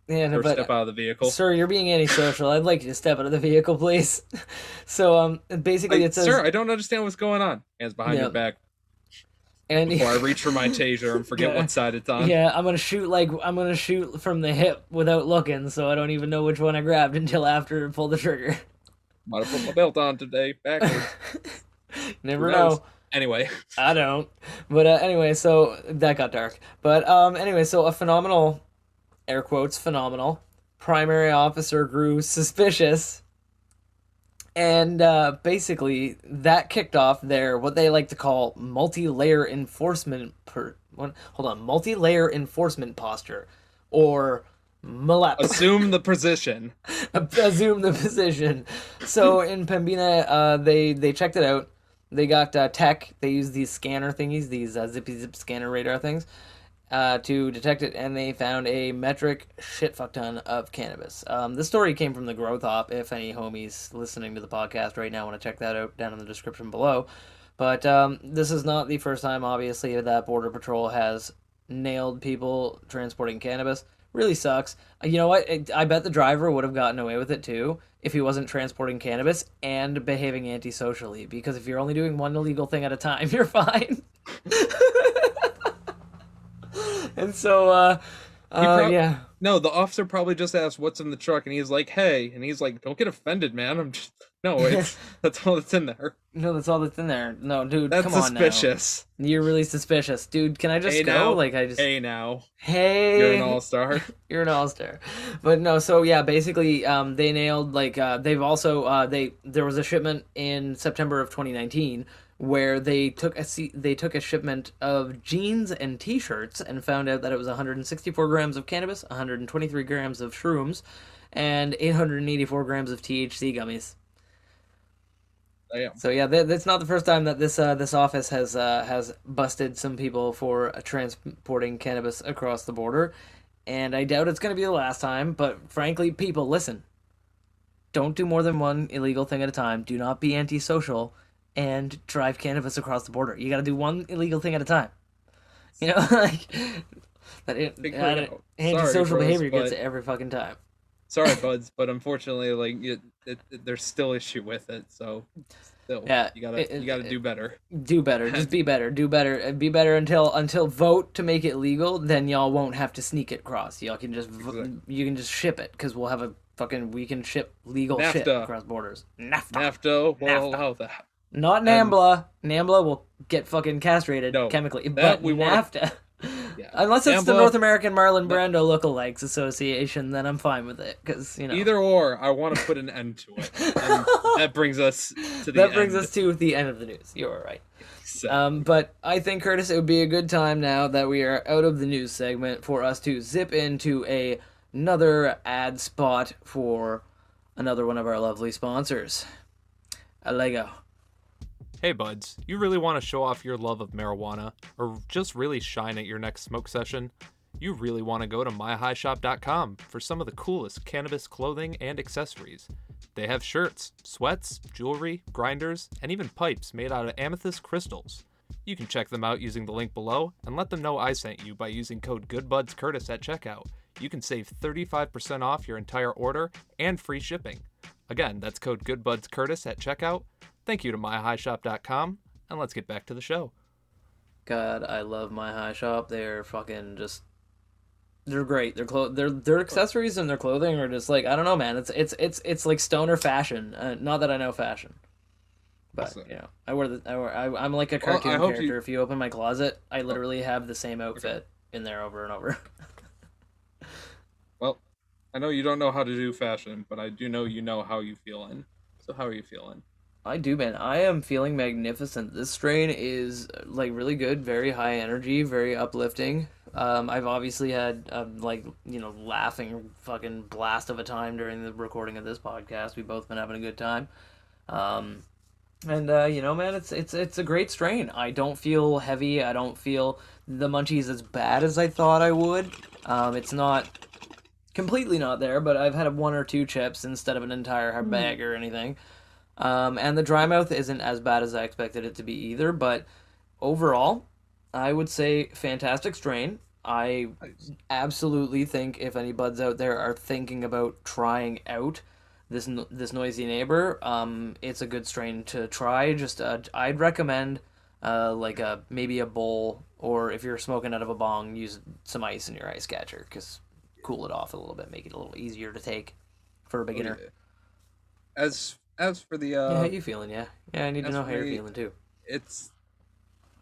Yeah, no, but step out of the vehicle. Sir, you're being antisocial. I'd like you to step out of the vehicle, please. so, um, basically, Like, it says, sir, I don't understand what's going on. Hands behind Yeah. your back and before I reach for my taser and forget Yeah. what side it's on. yeah, I'm gonna shoot like I'm gonna shoot from the hip without looking, so I don't even know which one I grabbed until after I pull the trigger. Might have put my belt on today, backwards. Never know. anyway, I don't. But uh, anyway, so that got dark. But um, anyway, so a phenomenal, air quotes, phenomenal primary officer grew suspicious. And uh, basically, that kicked off their what they like to call multi-layer enforcement. Per, what, hold on, multi-layer enforcement posture, or MLEP. assume the position. assume the position. So in Pembina, uh, they they checked it out. They got uh, tech. They use these scanner thingies, these uh, zippy zip scanner radar things, uh, to detect it, and they found a metric shit fuck ton of cannabis. Um, this story came from the Growth Op. If any homies listening to the podcast right now want to check that out, down in the description below. But um, this is not the first time, obviously, that Border Patrol has nailed people transporting cannabis. Really sucks. Uh, You know what? I bet the driver would have gotten away with it too if he wasn't transporting cannabis and behaving antisocially. Because if you're only doing one illegal thing at a time, you're fine. and so, uh, uh, prob- yeah. No, the officer probably just asked what's in the truck, and he's like, "Hey," and he's like, "Don't get offended, man. I'm just no, it's that's all that's in there. No, that's all that's in there. No, dude, That's come on suspicious. now. You're really suspicious, dude. Can I just Hey, go? now. Like I just Hey, now hey, you're an all star. you're an all-star but no so yeah basically um, they nailed like uh, they've also uh, they there was a shipment in september of 2019 where they took a they took a shipment of jeans and T-shirts and found out that it was 164 grams of cannabis, 123 grams of shrooms, and 884 grams of THC gummies. Damn. So yeah, th- that's not the first time that this uh, this office has uh, has busted some people for uh, transporting cannabis across the border, and I doubt it's going to be the last time. But frankly, people, listen. Don't do more than one illegal thing at a time. Do not be antisocial and drive cannabis across the border. You got to do one illegal thing at a time. You know, like that. That antisocial behavior gets it every fucking time. Sorry, buds, but unfortunately, like it, it, it- there's still issue with it. So, still, Yeah, you gotta you gotta do better. do better just be better do better be better until until vote to make it legal then y'all won't have to sneak it across y'all can just Exactly. you can just ship it because we'll have a fucking we can ship legal shit across borders NAFTA. NAFTA will NAFTA. allow that. Not And- NAMBLA. NAMBLA will get fucking castrated No, chemically but we NAFTA. Yeah. unless it's the North American Marlon Brando Lookalikes Association then I'm fine with it because you know. Either or, I want to put an end to it. And that brings us to the that brings end. us to the end of the news. You're right. So, Um, but I think Curtis, it would be a good time now that we are out of the news segment for us to zip into a another ad spot for another one of our lovely sponsors, Allego. Hey buds, you really want to show off your love of marijuana or just really shine at your next smoke session? You really want to go to myhighshop.com for some of the coolest cannabis clothing and accessories. They have shirts, sweats, jewelry, grinders, and even pipes made out of amethyst crystals. You can check them out using the link below and let them know I sent you by using code GoodBudsCurtis at checkout. You can save 35% off your entire order and free shipping. Again, that's code GoodBudsCurtis at checkout. Thank you to myhighshop.com, and let's get back to the show. God, I love my high shop. They're fucking just. They're great. Their clo- their their accessories and their clothing are just like I don't know, man. It's it's it's it's like stoner fashion. Uh, not that I know fashion, but Awesome. you know, I wear the I wear, I, I'm like a cartoon hope character. you- If you open my closet, I literally have the same outfit in there over and over. well, I know you don't know how to do fashion, but I do know you know how you feeling. So how are you feeling? I do, man. I am feeling magnificent. This strain is like really good, very high energy, very uplifting. Um, I've obviously had um, like you know laughing fucking blast of a time during the recording of this podcast. We've both been having a good time, um, and uh, you know, man, it's it's it's a great strain. I don't feel heavy. I don't feel the munchies as bad as I thought I would. Um, it's not completely not there, but I've had one or two chips instead of an entire bag or anything. Um, and the dry mouth isn't as bad as I expected it to be either, but overall, I would say fantastic strain. I absolutely think if any buds out there are thinking about trying out this this noisy neighbor, um, it's a good strain to try. Just uh, I'd recommend uh, like a maybe a bowl, or if you're smoking out of a bong, use some ice in your ice catcher because cool it off a little bit, make it a little easier to take for a beginner. Oh, As as for the Yeah, uh, how you feeling? Yeah, yeah. I need to know how you're feeling too. it's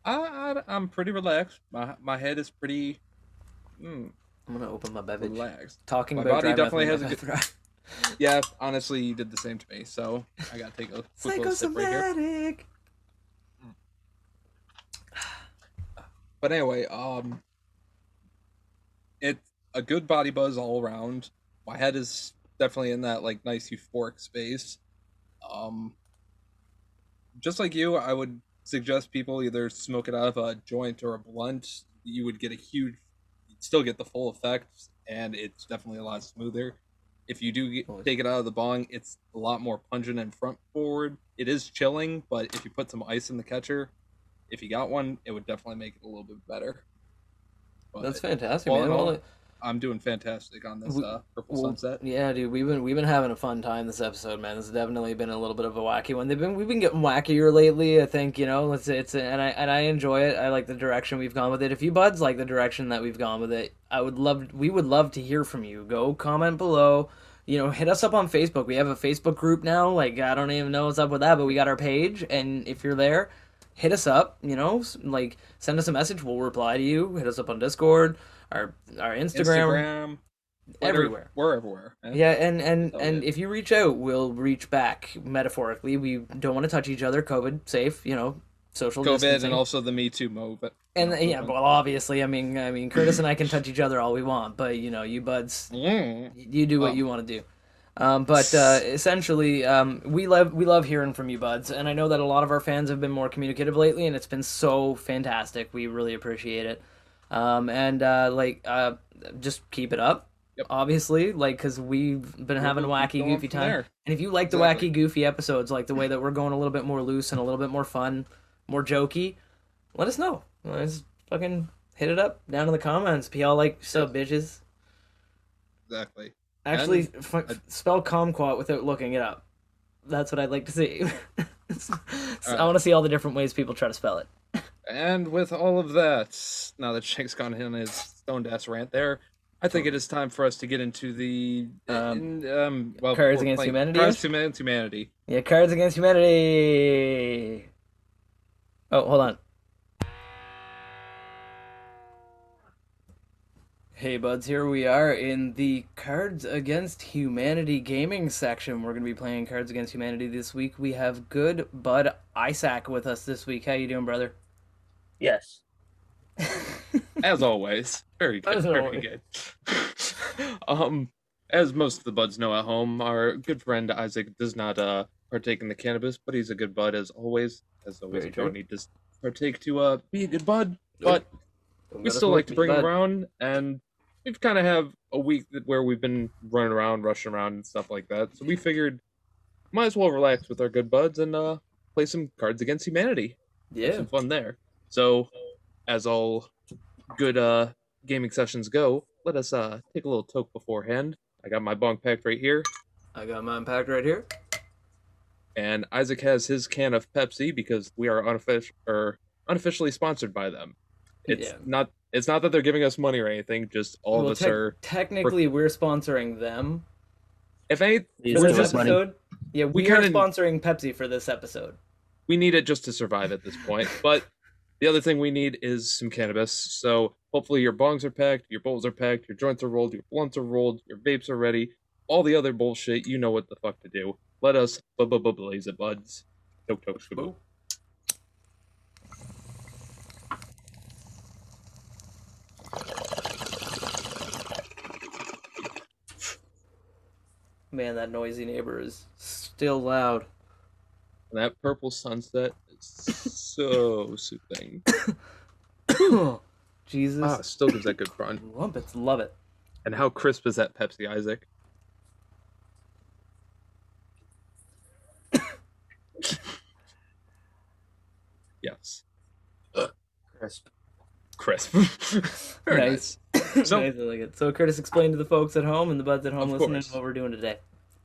I, I I'm pretty relaxed. My my head is pretty mm, I'm gonna open my beverage. relaxed. Talking My about body definitely has a good. mouth Yeah, honestly, you did the same to me. So I gotta take a quick little sip right here. Psychosomatic. But anyway, um, it's a good body buzz all around. My head is definitely in that like nice euphoric space. Um, just like you, I would suggest people either smoke it out of a joint or a blunt. You would get a huge, you'd still get the full effect, and it's definitely a lot smoother. If you do get, take it out of the bong, it's a lot more pungent and front forward. It is chilling, but if you put some ice in the catcher, if you got one, it would definitely make it a little bit better. But That's fantastic, man. all, I'm doing fantastic on this uh, purple well, sunset. Yeah, dude, we've been we've been having a fun time this episode, man. This has definitely been a little bit of a wacky one. They've been we've been getting wackier lately. I think you know it's it's and I and I enjoy it. I like the direction we've gone with it. If you buds like the direction that we've gone with it, I would love we would love to hear from you. Go comment below. You know, hit us up on Facebook. We have a Facebook group now. Like I don't even know what's up with that, but we got our page, and if you're there, hit us up. You know, like send us a message. We'll reply to you. Hit us up on Discord, our our Instagram, Twitter, everywhere. we're everywhere. man. Yeah, and and Oh, and yeah. if you reach out, we'll reach back metaphorically. We don't want to touch each other, COVID safe, you know, social COVID distancing. and also the Me Too movement. And yeah, well, obviously, I mean, I mean, Curtis and I can touch each other all we want, but you know, you buds, Mm. you do what Oh. you want to do. Um, but uh, essentially, um, we love we love hearing from you, buds, and I know that a lot of our fans have been more communicative lately, and it's been so fantastic. We really appreciate it. Um, and uh, like, uh, just keep it up. Yep. Obviously, like, because we've been having We'll keep wacky, goofy time. there. And if you like the wacky, goofy episodes, like the way that we're going a little bit more loose and a little bit more fun, more jokey, let us know. Let's fucking hit it up down in the comments. Be all like, sub bitches. Exactly. Actually, spell kumquat without looking it up. That's what I'd like to see. So I want to see all the different ways people try to spell it. And with all of that, now that Shank's gone in his stoned ass rant there, I think it is time for us to get into the Um, in- um, well, Cards Against Humanity Cards? Against Humanity. Yeah, Cards Against Humanity. Oh, hold on. Hey buds, here we are in the Cards Against Humanity gaming section. We're going to be playing Cards Against Humanity this week. We have good Bud Isaac with us this week. How you doing, brother? Yes. As always, very good, As very always. good. um, as most of the buds know at home, our good friend Isaac does not uh partake in the cannabis, but he's a good bud as always. As always, Very you don't need to partake to uh be a good bud, but we still like to bring him around and we've kind of have a week that- where we've been running around rushing around and stuff like that so we figured might as well relax with our good buds and uh play some cards against humanity have Yeah. some fun there so as all good uh gaming sessions go let us uh take a little toke beforehand i got my bong packed right here I got mine packed right here. and isaac has his can of pepsi because we are unofficial or unofficially sponsored by them it's Yeah. not it's not that they're giving us money or anything just all Well, of us tec- are Technically, we're sponsoring them. if any For this us just money. episode, yeah, we, We are kinda- sponsoring Pepsi for this episode. we need it just to survive at this point. But the other thing we need is some cannabis. So hopefully your bongs are packed, your bowls are packed, your joints are rolled, your blunts are rolled, your vapes are ready. All the other bullshit, you know what the fuck to do. Let us bu- bu- bu- blaze it, buds. Toke, toke, skaboo. Man, that noisy neighbor is still loud. And that purple sunset is so soothing. Jesus. Ah, still gives that good run. Lumpets, love it. And how crisp is that Pepsi, Isaac? yes. Crisp. Crisp. Very Nice. nice. So- nice, I like it. So Curtis explained to the folks at home and the buds at home listening course. to what we're doing today.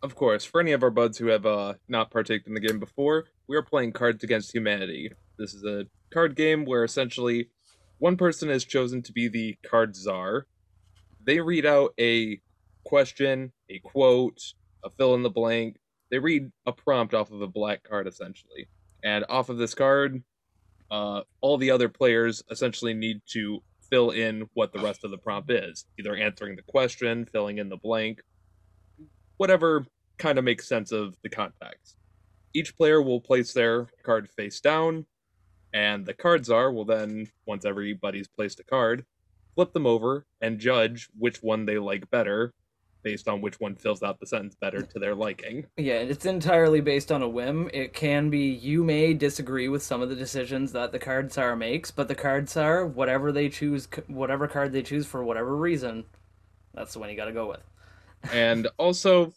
Of course, for any of our buds who have uh, not partaked in the game before, we are playing Cards Against Humanity. This is a card game where essentially one person is chosen to be the card czar. They read out a question, a quote, a fill in the blank. They read a prompt off of a black card essentially. And off of this card, uh, all the other players essentially need to fill in what the rest of the prompt is, either answering the question, filling in the blank, whatever kind of makes sense of the context. Each player will place their card face down, and the cards are will then, once everybody's placed a card, flip them over and judge which one they like better based on which one fills out the sentence better to their liking. Yeah, it's entirely based on a whim. It can be you may disagree with some of the decisions that the card czar makes, but the card czar, whatever they choose, whatever card they choose for whatever reason, that's the one you got to go with. And also,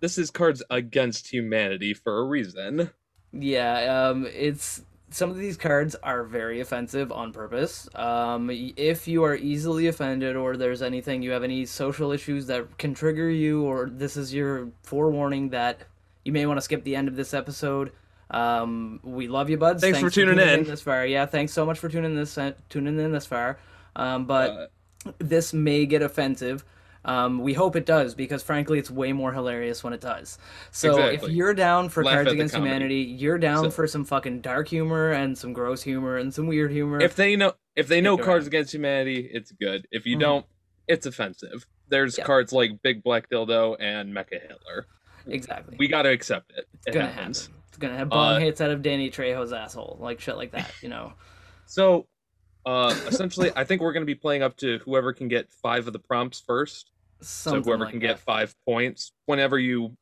this is cards against humanity for a reason. Yeah, um, it's some of these cards are very offensive on purpose. Um, if you are easily offended, or there's anything you have any social issues that can trigger you, or this is your forewarning that you may want to skip the end of this episode. Um, we love you, buds. Thanks for tuning in. this far. Yeah, thanks so much for tuning this tuning in this far. Um, but Uh, this may get offensive. Um, we hope it does because frankly, it's way more hilarious when it does. So if you're down for Laugh Cards Against. Humanity, you're down So- for some fucking dark humor and some gross humor and some weird humor. if they know if they know cards against humanity it's good if you Mhm. don't it's offensive there's Yeah. cards like big black dildo and mecha hitler exactly, we gotta accept it it it's gonna happens happen. It's gonna have bong Uh, hits out of Danny Trejo's asshole, like shit like that. You know. So, uh, essentially, I think we're going to be playing up to whoever can get five of the prompts first. Something so whoever like can that. get five points, whenever you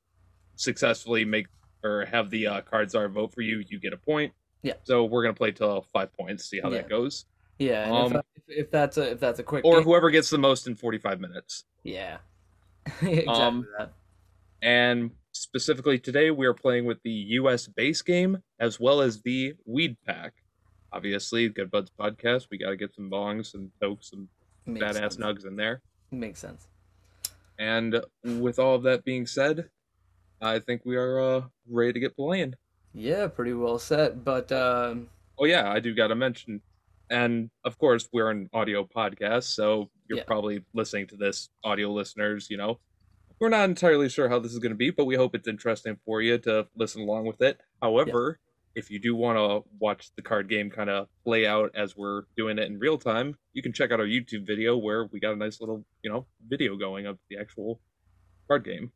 successfully make or have the uh, card czar vote for you, you get a point. Yeah. So we're gonna play till five points, see how Yeah. that goes, Yeah, and Um, if, if, if that's a if that's a quick or game- whoever gets the most in forty-five minutes. yeah, exactly Um, that. And specifically today, we are playing with the U.S. base game as well as the weed pack. Obviously, Good Buds podcast. We got to get some bongs, some tokes, some Makes badass sense. nugs in there. Makes sense. And with all of that being said, I think we are uh, ready to get playing. Yeah, pretty well set. But um, Oh yeah, I do got to mention, and of course we're an audio podcast, so you're Yeah. probably listening to this, audio listeners. You know, we're not entirely sure how this is going to be, but we hope it's interesting for you to listen along with it. However, if you do want to watch the card game kind of play out as we're doing it in real time, you can check out our YouTube video where we got a nice little, you know, video going of the actual card game.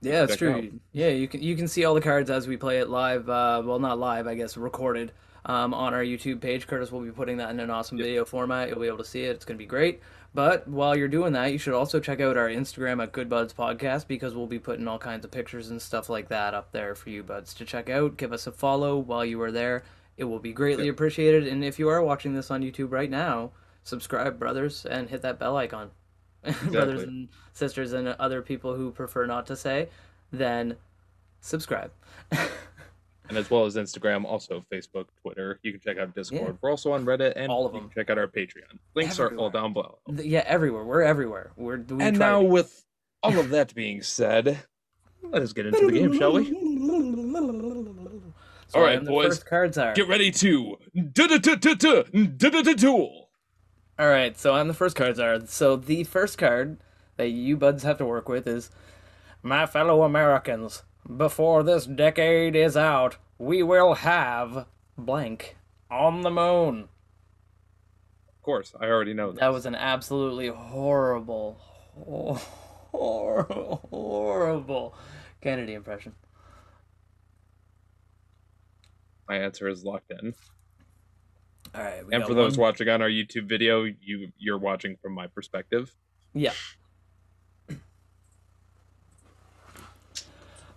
yeah, check true. out. Yeah, you can you can see all the cards as we play it live. Uh, well, not live, I guess, recorded um, on our YouTube page. Curtis will be putting that in an awesome video format. You'll be able to see it. It's going to be great. But while you're doing that, you should also check out our Instagram at Good Buds Podcast because we'll be putting all kinds of pictures and stuff like that up there for you buds to check out. Give us a follow while you are there. It will be greatly appreciated. And if you are watching this on YouTube right now, subscribe, brothers, and hit that bell icon. brothers and sisters and other people who prefer not to say, then subscribe. and as well as Instagram, also Facebook, Twitter. You can check out Discord. Yeah. We're also on Reddit, and All of you them. can check out our Patreon. Links are all down below. yeah, everywhere. We're everywhere. We're we and now, to- with all of that being said, let us get into the game, shall we? So, All right, boys. First cards are. Get ready to duel. All right, so on the first cards are. So the first card that you buds have to work with is My fellow Americans, before this decade is out, we will have blank on the moon. Of course, I already know that. That was an absolutely horrible, horrible, horrible Kennedy impression. My answer is locked in. All right, And got for those one. watching on our YouTube video, you you're watching from my perspective. Yeah.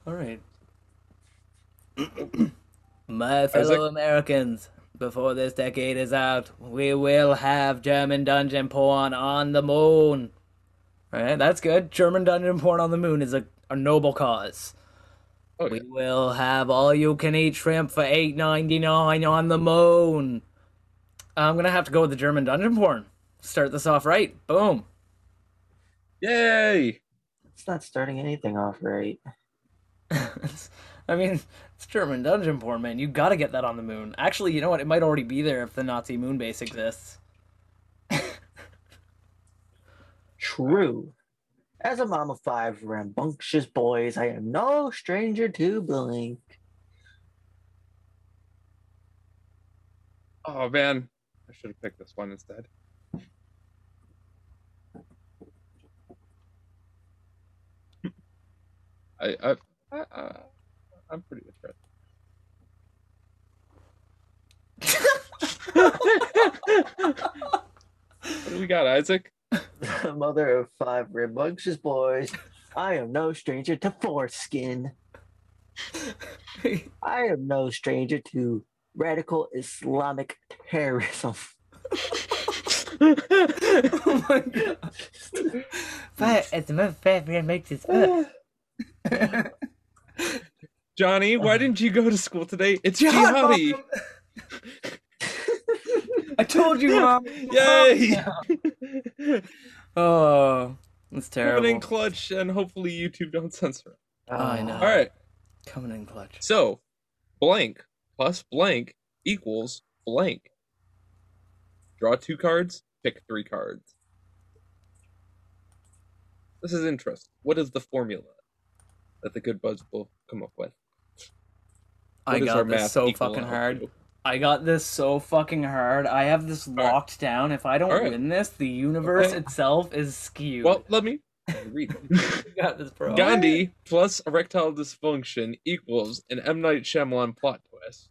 All right. My fellow Americans, before this decade is out, we will have German dungeon porn on the moon. All right, that's good. German dungeon porn on the moon is a, a noble cause. Oh, We will have all you can eat shrimp for eight ninety nine on the moon. I'm gonna have to go with the German dungeon porn. Start this off right. Boom. Yay! It's not starting anything off right. I mean, it's German dungeon porn, man. You gotta get that on the moon. Actually, you know what? It might already be there if the Nazi moon base exists. True. As a mom of five rambunctious boys, I am no stranger to blink. Oh man, I should have picked this one instead. I I, I, I I'm pretty interested. what do we got, Isaac? Mother of five rambunctious boys, I am no stranger to foreskin. I am no stranger to radical Islamic terrorism. oh my god. But it's my favorite makes it Johnny, why um, didn't you go to school today? It's God, jihadi. I told you, Mom. Yay! Oh, that's terrible. Coming in clutch, and hopefully YouTube don't censor it. Oh, I know. All right. Coming in clutch. So, blank plus blank equals blank. Draw two cards, pick three cards. This is interesting. What is the formula that the good buds will come up with? I What our got this so fucking hard. to? I got this so fucking hard. I have this right. locked down. If I don't right. win this, the universe Okay. itself is skewed. Well, let me Read. Got this, bro. Gandhi plus erectile dysfunction equals an M Night Shyamalan plot twist.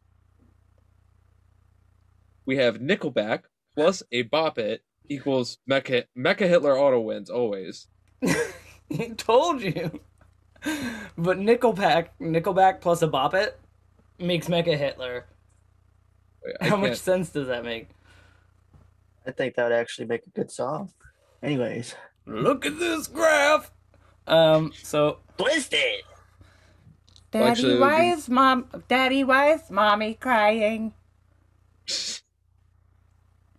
We have Nickelback plus a Bop It equals Mecha Mecha Hitler auto wins always. Told you. But Nickelback, Nickelback plus a Bop It makes Mecha Hitler. Wait, How much can't- sense does that make? I think that would actually make a good song. Anyways, Look at this graph. Um. So, twisted. Daddy, actually, why be- is mom? Daddy, why is mommy crying?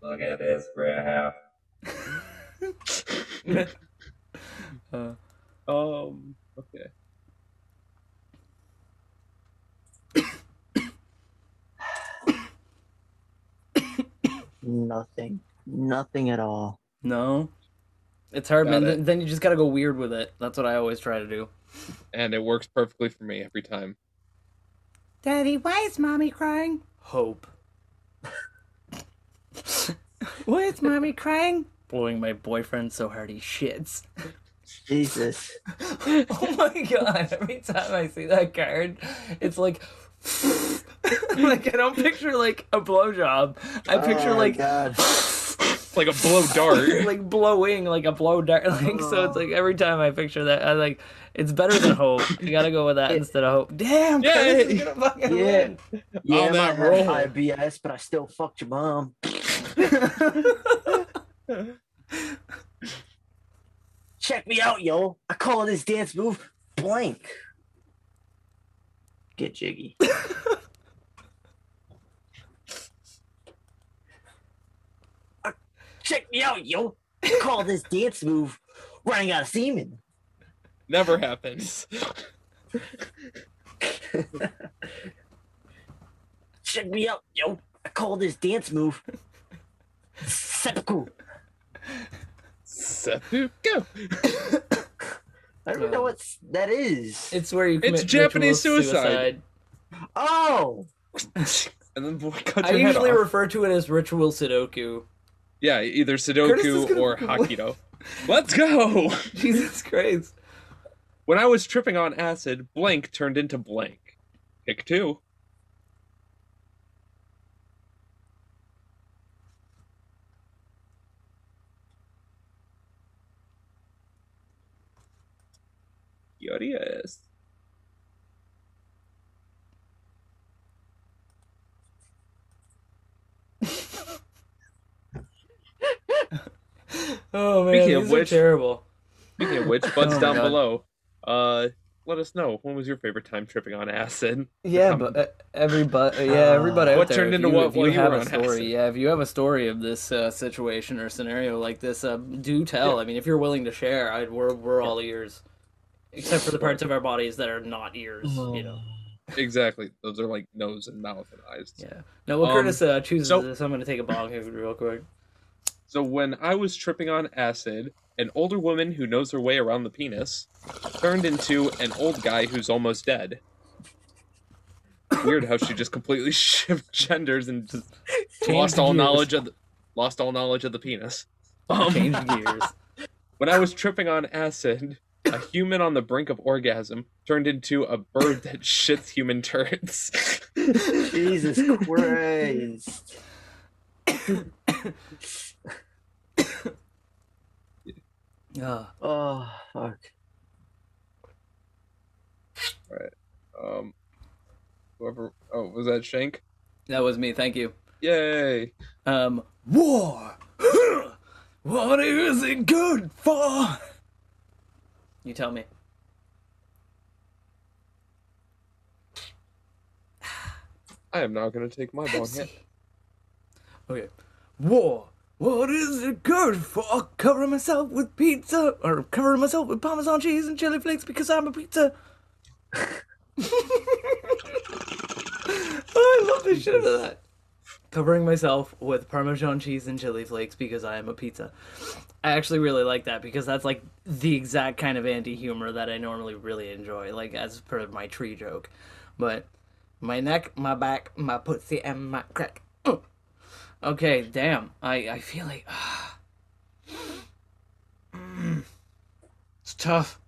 Look at this graph. Uh, Um. Okay. Nothing. Nothing at all. no, it's hard, Got man. it. Then, then you just gotta go weird with it. That's what I always try to do. And it works perfectly for me every time. Daddy, why is mommy crying? Hope. why is mommy crying? Blowing my boyfriend so hard he shits. Jesus. oh my god, every time I see that card, it's like like I don't picture like a blowjob. I oh picture Oh like God. Like a blow dart. like blowing like a blow dart like so it's like oh. every time I picture that I like it's better than hope. You gotta go with that instead of hope. Damn, Yeah. Curtis is gonna fucking Yeah. win. Yeah, I On that have roll. high BS, but I still fucked your mom. Check me out, yo. I call this dance move blank. Get jiggy. Uh, Check me out, yo. I call this dance move running out of semen. Never happens. Check me out, yo. I call this dance move seppuku. Seppuku. go. I don't even know what that is. It's where you commit It's Japanese ritual suicide. Oh, And then boy, cut I your head usually off. refer to it as ritual Sudoku. Yeah, either Curtis is Sudoku gonna- or Hakido. Let's go! Jesus Christ. When I was tripping on acid, blank turned into blank. Pick two. Curious. Oh man, Speaking of these are which- terrible. Speaking of which, buds Oh down God. below. Uh, let us know when was your favorite time tripping on acid. Yeah, Um, but uh, everybody, yeah, everybody out What there. turned into you, what If you you have a story, acid? yeah, if you have a story of this uh, situation or scenario like this, uh, do tell. I mean, if you're willing to share, I, we're we're all ears, except for the parts of our bodies that are not ears. You know. Exactly. Those are like nose and mouth and eyes. Yeah. No, well, Um, Curtis uh, chooses so- this. I'm going to take a bong here real quick. So when I was tripping on acid, an older woman who knows her way around the penis turned into an old guy who's almost dead. Weird how she just completely shifted genders and just lost all gears. knowledge of the, lost all knowledge of the penis. Um, Change gears. when I was tripping on acid, a human on the brink of orgasm turned into a bird that shits human turds. Jesus Christ. Ugh. Oh, fuck. All right. um, whoever. Oh, was that Shank? that was me. Thank you. Yay! Um, war. what is it good for? You tell me. I am now gonna take my bong hit. Okay. War. What is it good for? Covering myself with pizza or covering myself with Parmesan cheese and chili flakes because I'm a pizza. I love the shit out of that. Covering myself with Parmesan cheese and chili flakes because I am a pizza. I actually really like that because that's like the exact kind of anti humor that I normally really enjoy, like as per my tree joke. But my neck, my back, my pussy, and my crack. Mm. Okay, damn. I, I feel like. It's tough,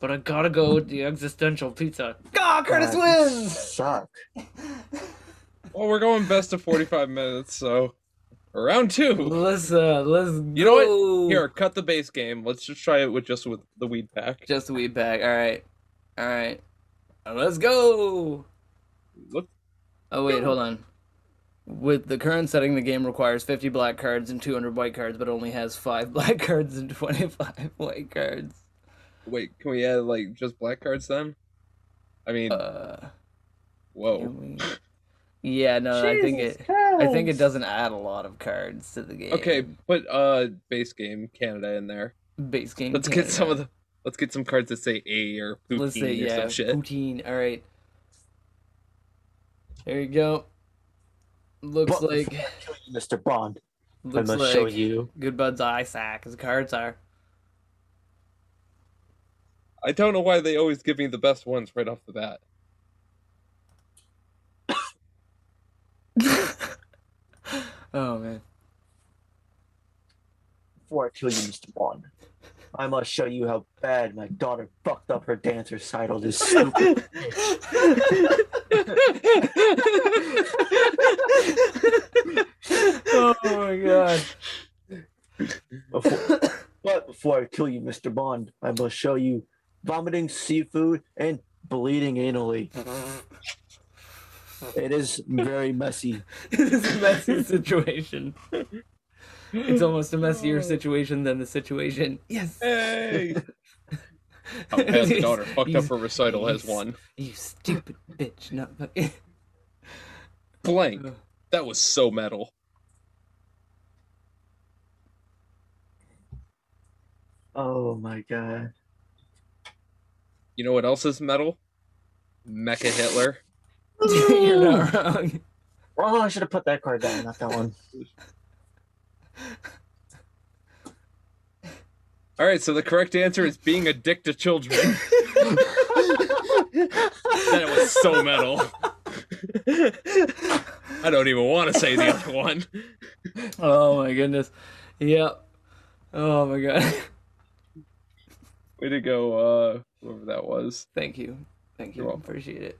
but I gotta go with the existential pizza. Ah, Curtis God, you wins. Suck. Well, we're going best of 45 minutes, so round two. Let's uh, let's. You know what? Here, cut the base game. Let's just try it with just with the weed pack. Just the weed pack. All right, all right. Let's go. Look, Oh wait, hold on. With the current setting, the game requires 50 black cards and 200 white cards, but only has five black cards and 25 white cards. wait, can we add like just black cards then? I mean, Uh, whoa. Can we- yeah, no, I think Jesus it. I think it doesn't add a lot of cards to the game. Okay, put uh base game Canada in there. base game. Let's get some of the. Let's get some cards that say A or poutine Let's say or yeah, some shit. poutine. All right. There you go. Looks But like before I kill you, Mr. Bond. looks I must show you. Good Bud's Isaac as card czar. I don't know why they always give me the best ones right off the bat. Oh man. Before I kill you, Mr. Bond. I must show you how bad my daughter fucked up her dance recital this stupid oh my god. Before, but before I kill you, Mr. Bond, I must show you vomiting seafood and bleeding anally. It is very messy. it's a messy situation. It's almost a messier oh. situation than the situation. Yes. Hey! How bad the daughter fucked up her recital has he's- won. You stupid bitch. No, but- Blank. That was so metal. Oh my god. You know what else is metal? Mecha Hitler. You're not wrong. Oh, I should have put that card down, not that one. All right, so the correct answer is being a dick to children. that was so metal. I don't even want to say the other one. Oh my goodness. Yep. Oh my god. Way to go, uh, whoever that was. Thank you. Thank you. You're. Appreciate it.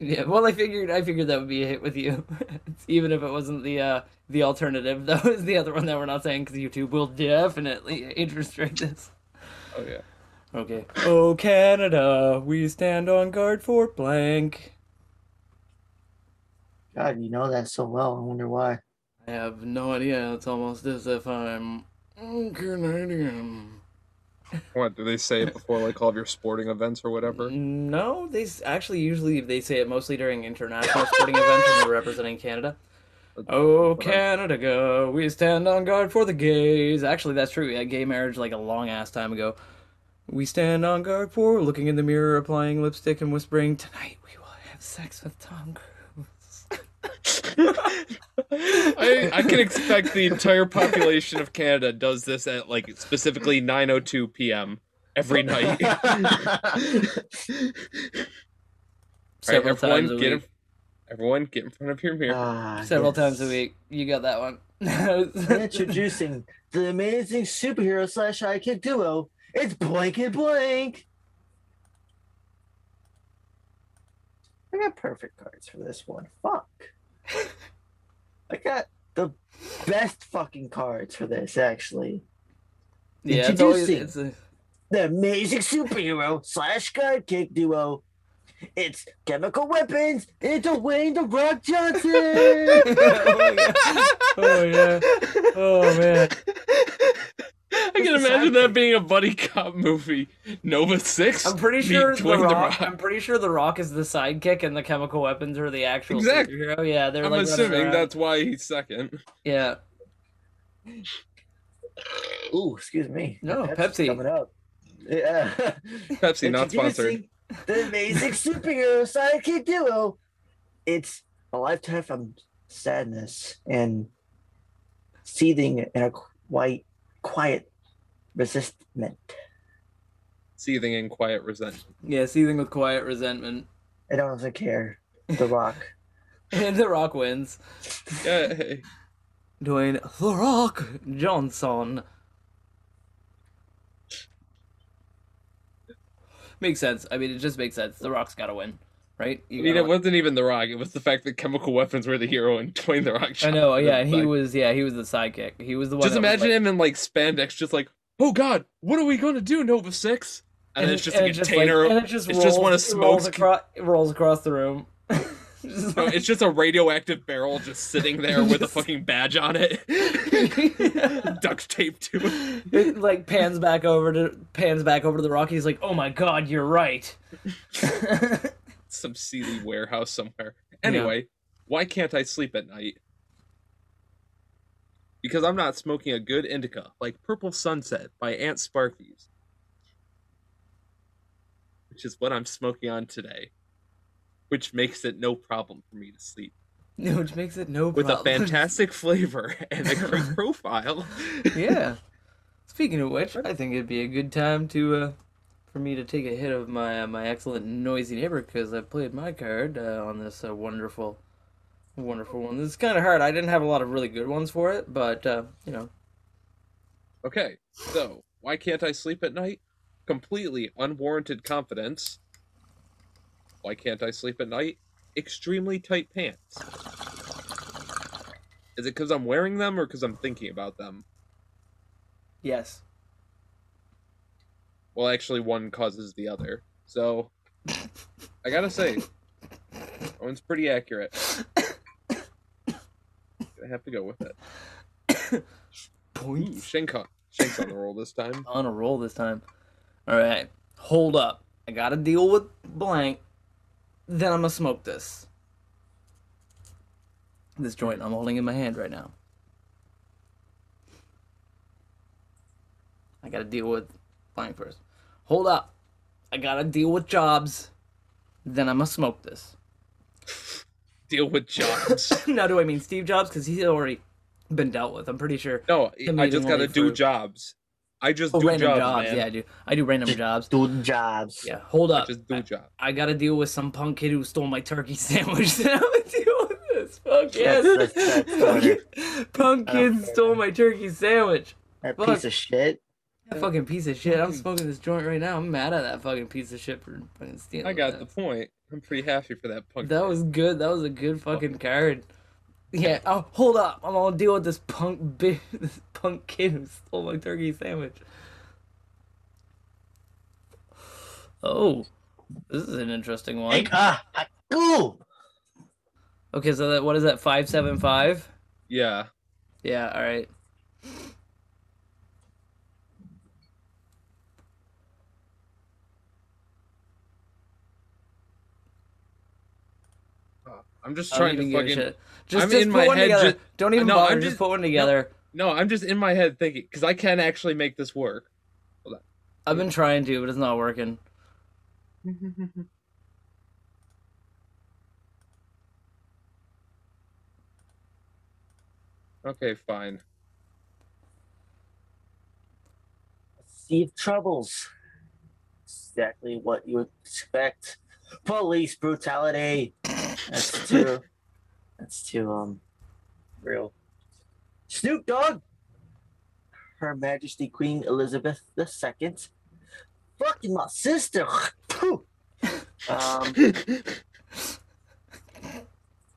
Yeah, well, I figured I figured that would be a hit with you, even if it wasn't the uh, the alternative. That was the other one that we're not saying because YouTube will definitely age restrict this. Oh yeah. Okay. Oh Canada, we stand on guard for blank. God, you know that so well. I wonder why. I have no idea. It's almost as if I'm Canadian. What do they say it before like all of your sporting events or whatever? No, they s- actually usually they say it mostly during international sporting events when they're representing Canada. Oh, Canada, go! We stand on guard for the gays. Actually, that's true. We had gay marriage like a long ass time ago. We stand on guard for looking in the mirror, applying lipstick, and whispering, "Tonight we will have sex with Tom Cruise." I, I can expect the entire population of Canada does this at like specifically 9:02 p.m. every night. All right, Several everyone, times a get in, week. everyone get in front of your mirror. Ah, Several yes. times a week. You got that one. Introducing the amazing superhero slash sidekick duo. It's blank and blank. I got perfect cards for this one. Fuck. I got the best fucking cards for this, actually. yeah, it's always Introducing. it's a, The amazing superhero slash sidekick duo. It's chemical weapons and Dwayne the Rock Johnson. oh yeah. Oh man. I can imagine that sidekick? being a buddy cop movie. Nova Six. I'm pretty sure the Dwayne Rock, I'm pretty sure the Rock is the sidekick and the chemical weapons are the actual Exactly. superhero. Yeah, they're I'm like running assuming around. that's why he's second. Yeah. Ooh, excuse me. No, Pepsi's Pepsi. coming up. Yeah. Pepsi not sponsored. Introducing The amazing superhero sidekick duo. It's a lifetime from sadness and seething in a quite quiet resistment. Seething in quiet resentment. Yeah, seething with quiet resentment. I don't even care. The Rock. And the Rock wins. Yeah, hey. Dwayne The Rock Johnson. Makes sense. I mean, it just makes sense. The Rock's got to win, right? I mean, it win. wasn't even The Rock. It was the fact that chemical weapons were the hero and Dwayne The Rock. I know. Yeah, he Like, was. Yeah, he was the sidekick. He was the one. Just that was imagine like- him in like spandex, just like, oh god, what are we gonna do, Nova Six? And, then it's just and a it like- container. and it just it's rolls, just one of it rolls across, it rolls across the room. Like- it's just a radioactive barrel just sitting there with a fucking badge on it, duct taped to it. it like pans back over to pans back over to the Rock. He's like, "Oh my god, you're right." Some seedy warehouse somewhere. Anyway, why can't I sleep at night? Because I'm not smoking a good indica, like Purple Sunset by Aunt Sparky's. Which is what I'm smoking on today. Which makes it no problem for me to sleep. Which makes it no problem. With a fantastic flavor and a great profile. yeah. Speaking of which, I think it'd be a good time to uh, for me to take a hit of my uh, my excellent noisy neighbor because I played my card uh, on this uh, wonderful, wonderful one. It's kind of hard. I didn't have a lot of really good ones for it, but uh, you know, Okay, so why can't I sleep at night? Completely unwarranted confidence. Why can't I sleep at night? Extremely tight pants. Is it because I'm wearing them or because I'm thinking about them? yes. Well, actually, one causes the other. So, I gotta say, that one's pretty accurate. I have to go with it. Points. Shank on, Shank's on the roll this time. on a roll this time. All right, hold up. I gotta deal with blank. Then I'm gonna smoke this. This joint I'm holding in my hand right now. I gotta deal with flying first. Hold up. I gotta deal with jobs. Then I'm gonna smoke this. Deal with jobs. now, do I mean Steve Jobs? Because he's already been dealt with. I'm pretty sure. No, I just gotta do fruit. jobs. I just Oh, do random jobs, jobs. man. Yeah, I do. I do random jobs. Doing jobs. Yeah, hold I up. just do jobs. I gotta deal with some punk kid who stole my turkey sandwich. Then I'm gonna deal with this. Fuck yes. That's- that's- that's Fucking punk kid stole my turkey sandwich. That Fuck. piece of shit. That fucking piece of shit. I'm mm. smoking this joint right now. I'm mad at that fucking piece of shit for fucking stealing. I got that. the point. I'm pretty happy for that punk. That kid. was good. That was a good fucking card. Yeah. Oh, hold up. I'm gonna deal with this punk bi- this punk kid who stole my turkey sandwich. Oh, this is an interesting one. Hey, ah. Okay, so that what is that? Five seven five. Yeah. Yeah. All right. I'm just I don't trying to even give fucking. Shit. Just, I'm just in put my one head together. ju- Don't even No, bother. I'm just, just- put one together. No, I'm just in my head thinking because I can actually make this work. I've been trying to, but it's not working. okay, fine. Sea of Troubles. Exactly what you expect. Police brutality. That's too. That's too um, real. Snoop Dogg. Her Majesty Queen Elizabeth II. Fucking my sister. Um,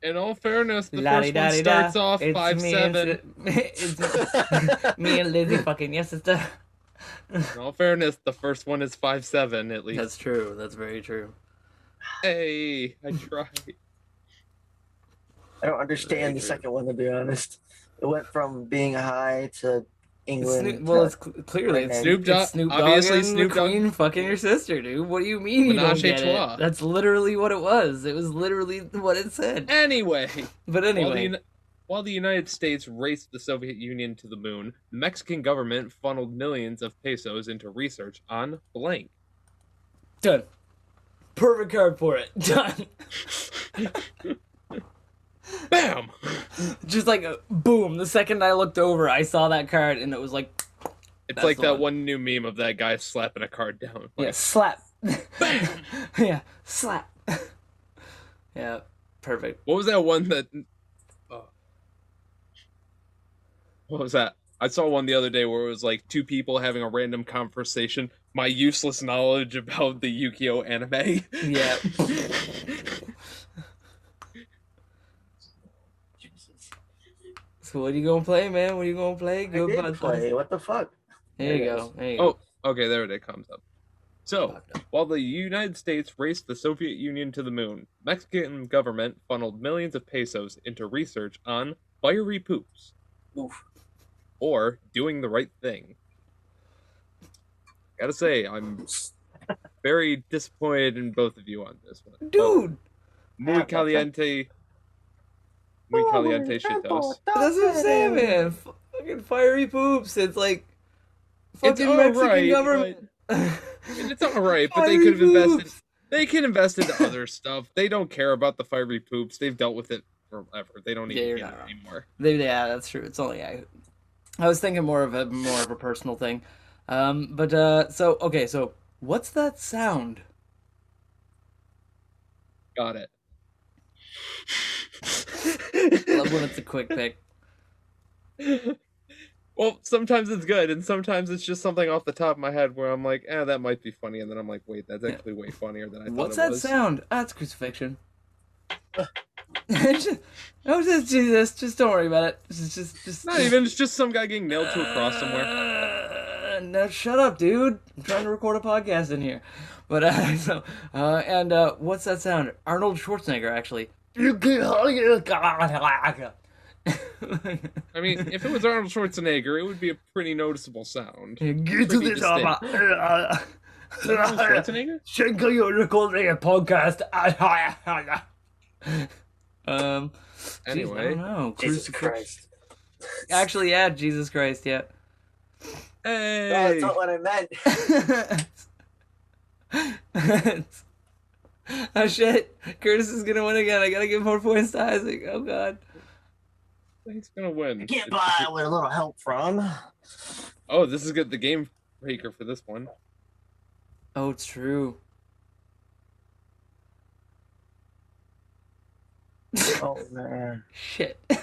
In all fairness, the first one La-di-da-di-da. starts off It's five me seven. And, it's me and Lizzie fucking yes, sister. In all fairness, the first one is five seven at least. That's true. That's very true. Hey, I tried. I don't understand the second one to be honest. It went from being high to England. Snoop, well, to- it's cl- clearly it's Snoop Snoop, Dogg- it's Snoop Dogg obviously and Snoop Dogg- Queen fucking your sister, dude. What do you mean you don't get it? That's literally what it was. It was literally what it said. Anyway, But while the, anyway, while the United States raced the Soviet Union to the moon, the Mexican government funneled millions of pesos into research on blank. done. Perfect card for it. Done. Bam! Just like boom. The second I looked over, I saw that card, and it was like, It's like that one. one new meme of that guy slapping a card down. yeah, Like, slap. yeah, slap. yeah, perfect. What was that one that? Uh, what was that? I saw one the other day where it was like two people having a random conversation. My useless knowledge about the Yu-Gi-Oh anime. Yeah. Jesus. So what are you gonna play, man? What are you gonna play? I Good did play. What the fuck? There you There it go. There you oh, go. Oh, okay, there it comes up. So, while the United States raced the Soviet Union to the moon, Mexican government funneled millions of pesos into research on fiery poops Oof. or doing the right thing. Gotta say, I'm very disappointed in both of you on this one. Dude, Muy caliente. Muy caliente shitos. that's what I'm saying, man. Fucking fiery poops. It's like It's fucking Mexican alright, government. And it's alright, but they could have invested. They can invest into other stuff. They don't care about the fiery poops. They've dealt with it forever. They don't even you're get not it wrong. anymore. They, yeah, that's true. It's only I. I was thinking more of a more of a personal thing. Um, but uh, so okay, so what's that sound? Got it. Love when it's a quick pick. well, sometimes it's good, and sometimes it's just something off the top of my head where I'm like, eh, that might be funny, and then I'm like, wait, that's actually way funnier than I What's thought it that was. sound? Ah, it's crucifixion. just, oh, just Jesus. Just don't worry about it. Just, just, just. Not even. It's just some guy getting nailed to a cross somewhere. Uh, no, shut up, dude. I'm trying to record a podcast in here. But uh, so, uh, and uh, what's that sound? Arnold Schwarzenegger, actually. I mean, if it was Arnold Schwarzenegger, it would be a pretty noticeable sound. Get to Pretty this, uh, Is that Arnold Schwarzenegger? Schenkel, you're recording a podcast. um. geez, I Anyway. don't know. Jesus Crucifix- Christ. Actually, yeah, Jesus Christ, yeah. Hey. No, that's not what I meant. oh shit! Curtis is gonna win again. I gotta give more points to Isaac. Oh god. He's gonna win. Get by with a little help from. Oh, this is good. The game breaker for this one. Oh, it's true. Oh man. Shit.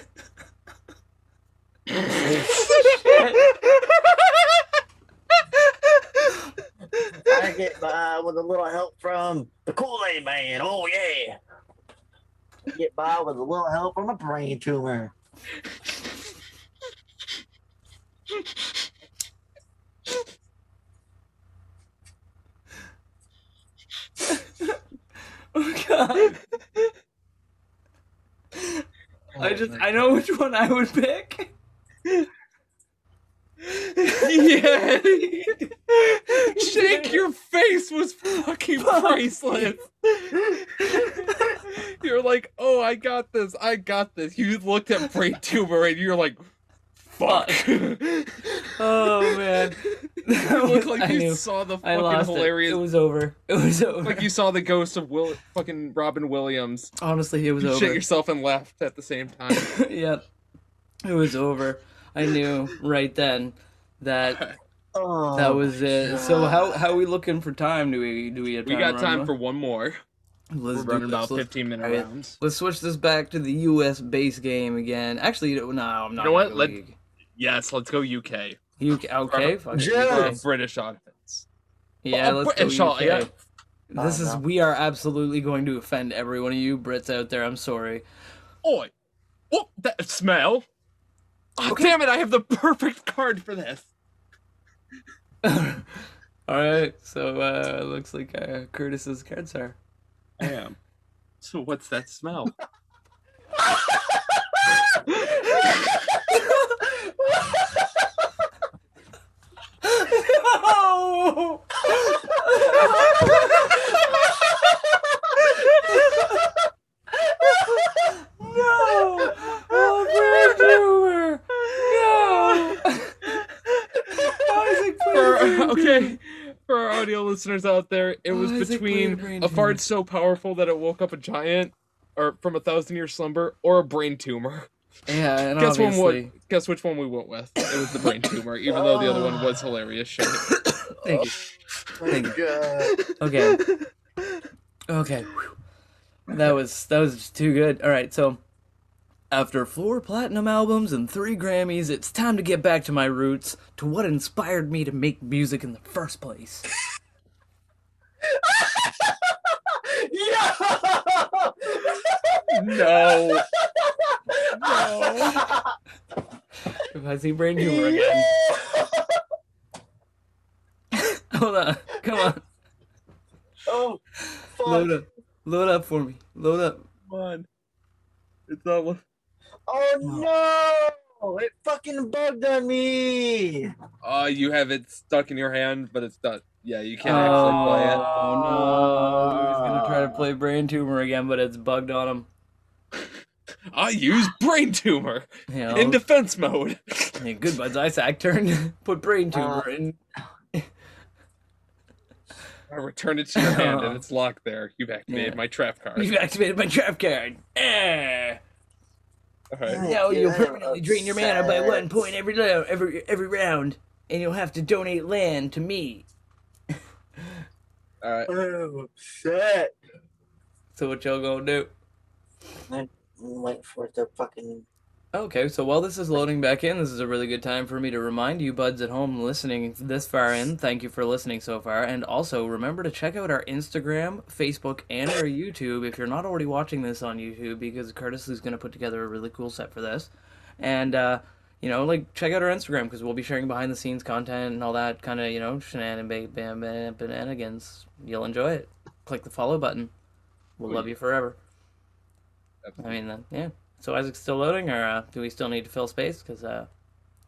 I get by with a little help from the Kool-Aid Man. Oh yeah. Get by with a little help from a brain tumor. oh god. I oh, just I know which one I would pick. Yeah. Shake your face was fucking priceless. you're like, oh, I got this. I got this. You looked at brain tumor and you're like, fuck. Oh man. You look like I you knew. saw the I fucking lost hilarious. it. It was over. It was over. like you saw the ghost of Will, fucking Robin Williams. Honestly, it was You over. shit yourself and laughed at the same time. yep. It was over. I knew right then that Oh, that was it. So how how we looking for time? Do we do we have time we got time one? for one more. Let's We're do running about Let's- 15 minute alright. rounds. Let's switch this back to the U.S. base game again. Actually, no, I'm not. You know what? Let- league. Yes, let's go UK. UK. Okay. fuck Yeah. For a UK. British audience. Yeah, Oh, let's British go UK. yeah. This Oh, is no. we are absolutely going to offend every one of you Brits out there. I'm sorry. Oi! Oh, that smell! Oh, Damn it, I have the perfect card for this. All right. So uh looks like uh, Curtis's card czar. I am. So what's that smell? no! no! Oh, brain tumor! No! Isaac, For, okay, for our audio listeners out there, it was Isaac, between brain- brain a fart so powerful that it woke up a giant, or from a thousand year slumber, or a brain tumor. Yeah, and Guess one obviously, would. Guess which one we went with. It was the brain tumor, even though the other one was hilarious shit. Thank you. Thank you. Oh okay. Okay. That was that was just too good. All right, so After four platinum albums and three Grammys, it's time to get back to my roots, to what inspired me to make music in the first place. No. No. If I see brain humor again. Hold on. Come on. Oh, fuck. Load up. Load up for me. Load up. Come on. It's not. Oh no! It fucking bugged on me. Oh, you have it stuck in your hand, but it's done. Yeah, you can't actually play it. Oh no. He's gonna try to play brain tumor again, but it's bugged on him. I use brain tumor You know, in defense mode. yeah, good buds Isaac turn. Put brain tumor Uh, in. I return it to your hand and it's locked there. You've activated Yeah. my trap card. You've activated my trap card. Eh. All right. Yeah. Now you'll permanently drain your mana by one point every lo- every every round, and you'll have to donate land to me. All right. Oh shit! So what y'all gonna do? I'm waiting for the fucking. Okay, so while this is loading back in, this is a really good time for me to remind you buds at home listening this far in, thank you for listening so far. And also remember to check out our Instagram, Facebook, and our YouTube if you're not already watching this on YouTube because Curtis is going to put together a really cool set for this. And, uh, you know, like, check out our Instagram because we'll be sharing behind the scenes content and all that kind of, you know, shenanigans, bam, bam, shenanigans. You'll enjoy it. Click the follow button. We'll love you forever. I mean, uh, yeah. So Isaac's still loading, or uh, do we still need to fill space? Because uh,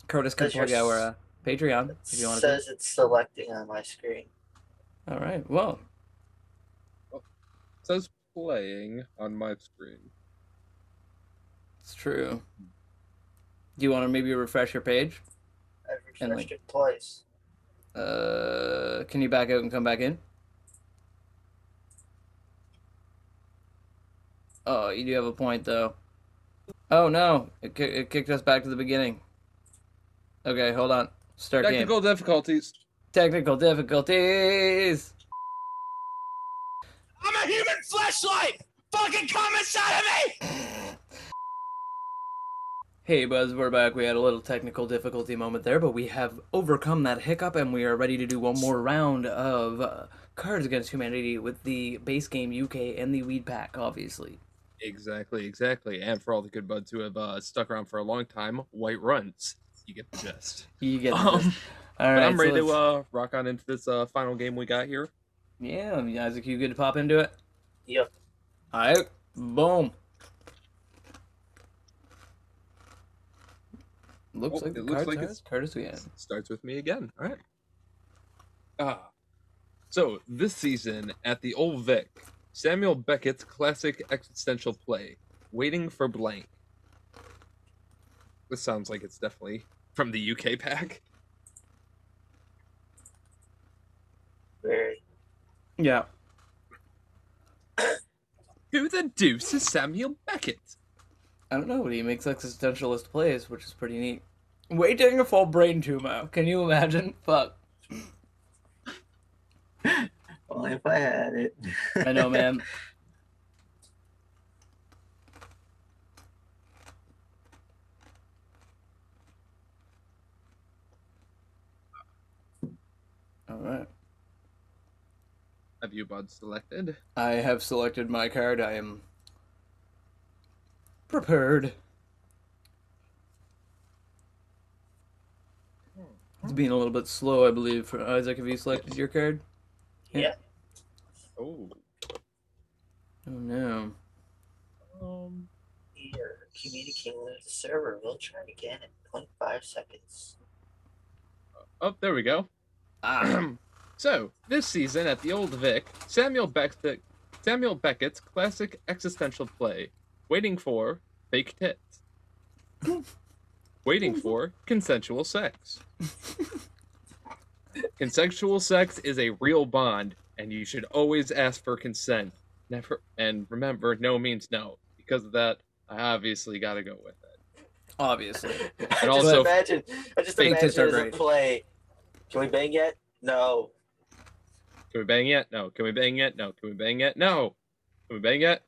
Curtis can Says your plug our uh, Patreon It if you want to. says it's selecting on my screen. All right. Well, It says playing on my screen. it's true. Do you want to maybe refresh your page? I've refreshed like- it twice. Uh, can you back out and come back in? Oh, you do have a point though. Oh no, it, ki- it kicked us back to the beginning. Okay, hold on. Start game. Technical difficulties. Technical difficulties. I'm a human fleshlight! Fucking come inside of me! Hey Buzz, we're back. We had a little technical difficulty moment there, but we have overcome that hiccup and we are ready to do one more round of uh, Cards Against Humanity with the base game UK and the Weed Pack, obviously. Exactly, exactly. And for all the good buds who have uh, stuck around for a long time, white runs. You get the gist. You get Um, this. All but I'm ready so to uh, rock on into this uh, final game we got here. Yeah, Isaac, you good to pop into it? Yep. All right, boom. Looks Oh, like it looks like it's- Curtis again. starts with me again. All right. Ah. So, this season at the Old Vic, Samuel Beckett's classic existential play, Waiting for Blank. This sounds like it's definitely from the UK pack. Very. Yeah. Who the deuce is Samuel Beckett? I don't know, but he makes existentialist plays, which is pretty neat. Waiting for brain tumor. Can you imagine? Fuck. Only if I had it. I know, man. All right. Have you buds selected? I have selected my card. I am prepared. It's being a little bit slow, I believe. For Isaac, have you selected your card? Yeah. Oh. Oh no. Um. You're communicating with the server. We'll try again in 0.5 seconds. Oh, there we go. Ah. so, this season at the Old Vic, Samuel Beckett, Samuel Beckett's classic existential play, Waiting for Fake Tits. Waiting for consensual sex. consensual sex is a real bond, and you should always ask for consent. Never and remember, no means no. Because of that, I obviously got to go with it. Obviously. I And just also, imagine. I just imagine tits are as a play. Can we bang yet? No. can we bang yet? No. Can we bang yet? No. Can we bang yet? No. Can we bang yet?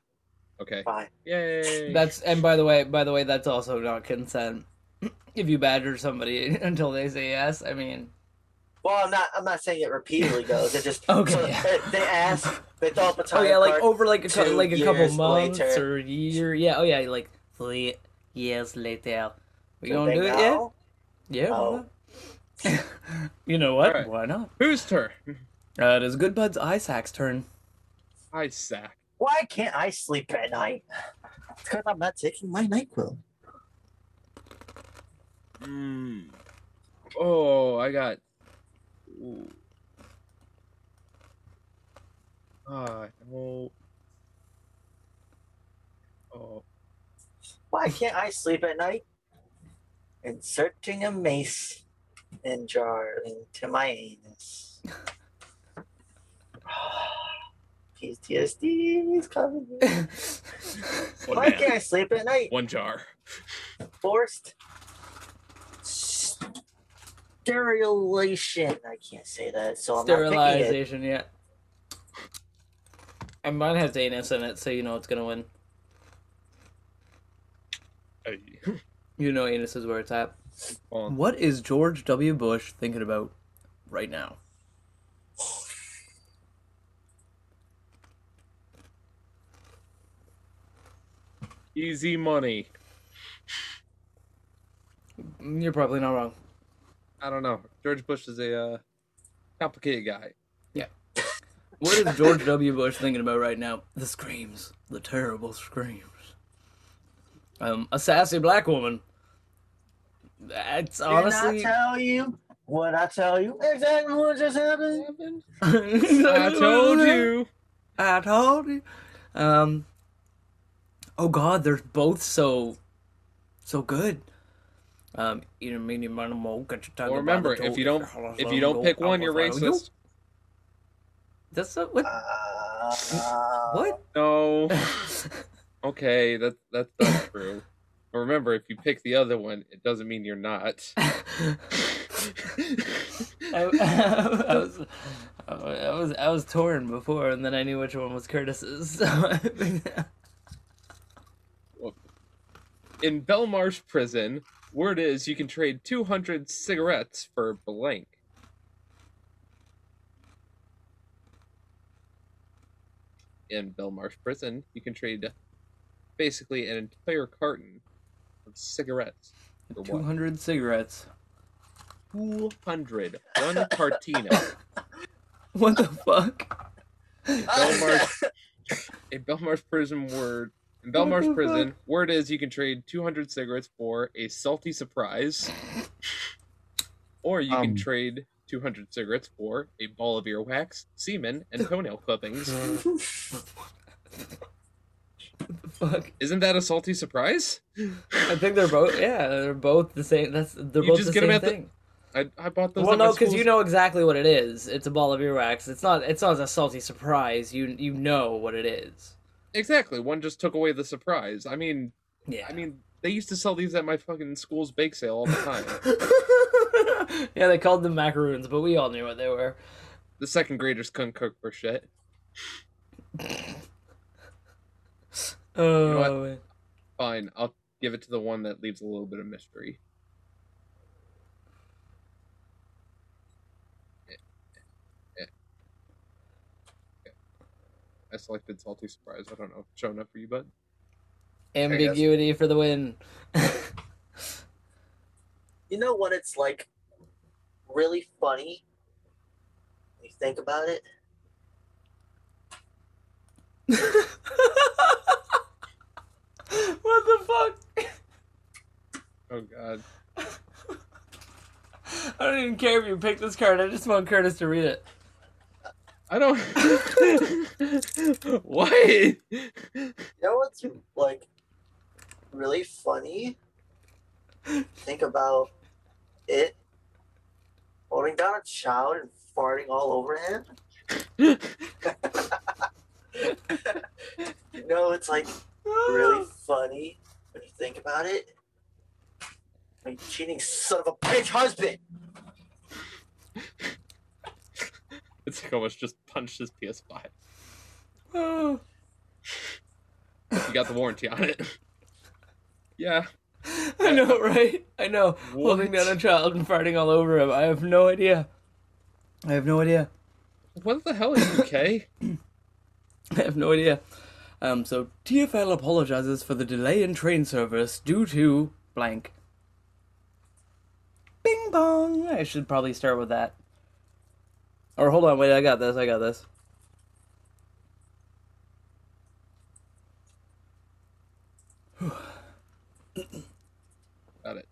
Okay. Fine. Yay. That's and by the way, by the way, that's also not consent. If you badger somebody until they say yes, I mean, Well, I'm not. I'm not saying it repeatedly goes. It just Okay. So they, they ask. They throw up a time oh yeah, like over like a two like a couple months later. or year. Yeah. Oh yeah, like three years later. We Do gonna do it yet? Yeah. Oh. you know what? Alright. Why not? Whose turn? Uh, it is Good Bud's Isaac's turn. I sack. Why can't I sleep at night? It's because I'm not taking my Nyquil. Mm. Oh, I got. Ooh. Ah, no. Oh, Why can't I sleep at night? Inserting a mace and jar into my anus. PTSD is coming. Why man, can't I sleep at night? one jar. Forced sterilization. I can't say that, so I'm not picking it. Sterilization, yeah. And mine has anus in it, so you know it's gonna win. Hey. You know anus is where it's at. Well, What is George W. Bush thinking about right now? easy money. You're probably not wrong. I don't know. George Bush is a uh, complicated guy. Yeah. what is George W. Bush thinking about right now? The screams, the terrible screams. Um, a sassy black woman. That's Did honestly. I tell you what I tell you? Exactly what just happened. I told you. I told you. Um. Oh God, they're both so, so good. Um, eat a medium animal. Get your tongue Well, about remember, the if you don't if you don't pick one, you're will follow you. racist. That's a, what? Uh, What? No. Okay, that that's not true. But remember, if you pick the other one, it doesn't mean you're not. I, I was, I was, I was torn before, and then I knew which one was Curtis's. So In Belmarsh prison, word is you can trade 200 cigarettes for blank. In Belmarsh prison, you can trade basically an entire carton of cigarettes for two what? cigarettes. 200. One cartina. What the fuck? Belmarsh, a Belmarsh prison word. In Belmarsh prison, word is you can trade 200 cigarettes for a salty surprise, or you can Um. trade 200 cigarettes for a ball of earwax, semen, and toenail clippings. Fuck. Isn't that a salty surprise? I think they're both. Yeah, they're both the same. That's they're You both just the get 'em same at the- thing. I, I bought those. well, at my no, because you school's- know exactly what it is. It's a ball of earwax. It's not. It's not a salty surprise. You you know what it is. Exactly. One just took away the surprise. I mean, Yeah. I mean, they used to sell these at my fucking school's bake sale all the time. yeah, they called them macaroons, but we all knew what they were. the second graders couldn't cook for shit. Oh, what? man. Fine, I'll give it to the one that leaves a little bit of mystery. Eh, eh, eh. I selected salty surprise. I don't know if it's showing up for you, bud. ambiguity for the win. You know what it's like really funny when you think about it? what the fuck? Oh god. I don't even care if you pick this card. I just want Curtis to read it. I don't. what? You know what's like really funny? Think about it holding down a child and farting all over him. you know, it's like really funny when you think about it. Like cheating son of a bitch husband. It's like almost just punched his PS5. Oh. You got the warranty on it. yeah. I know, right? I know. Holding down a child and farting all over him. I have no idea. I have no idea. What the hell is UK? I have no idea. Um, so TFL apologizes for the delay in train service due to blank. Bing bong. I should probably start with that. Or hold on, wait, I got this. I got this. Got it.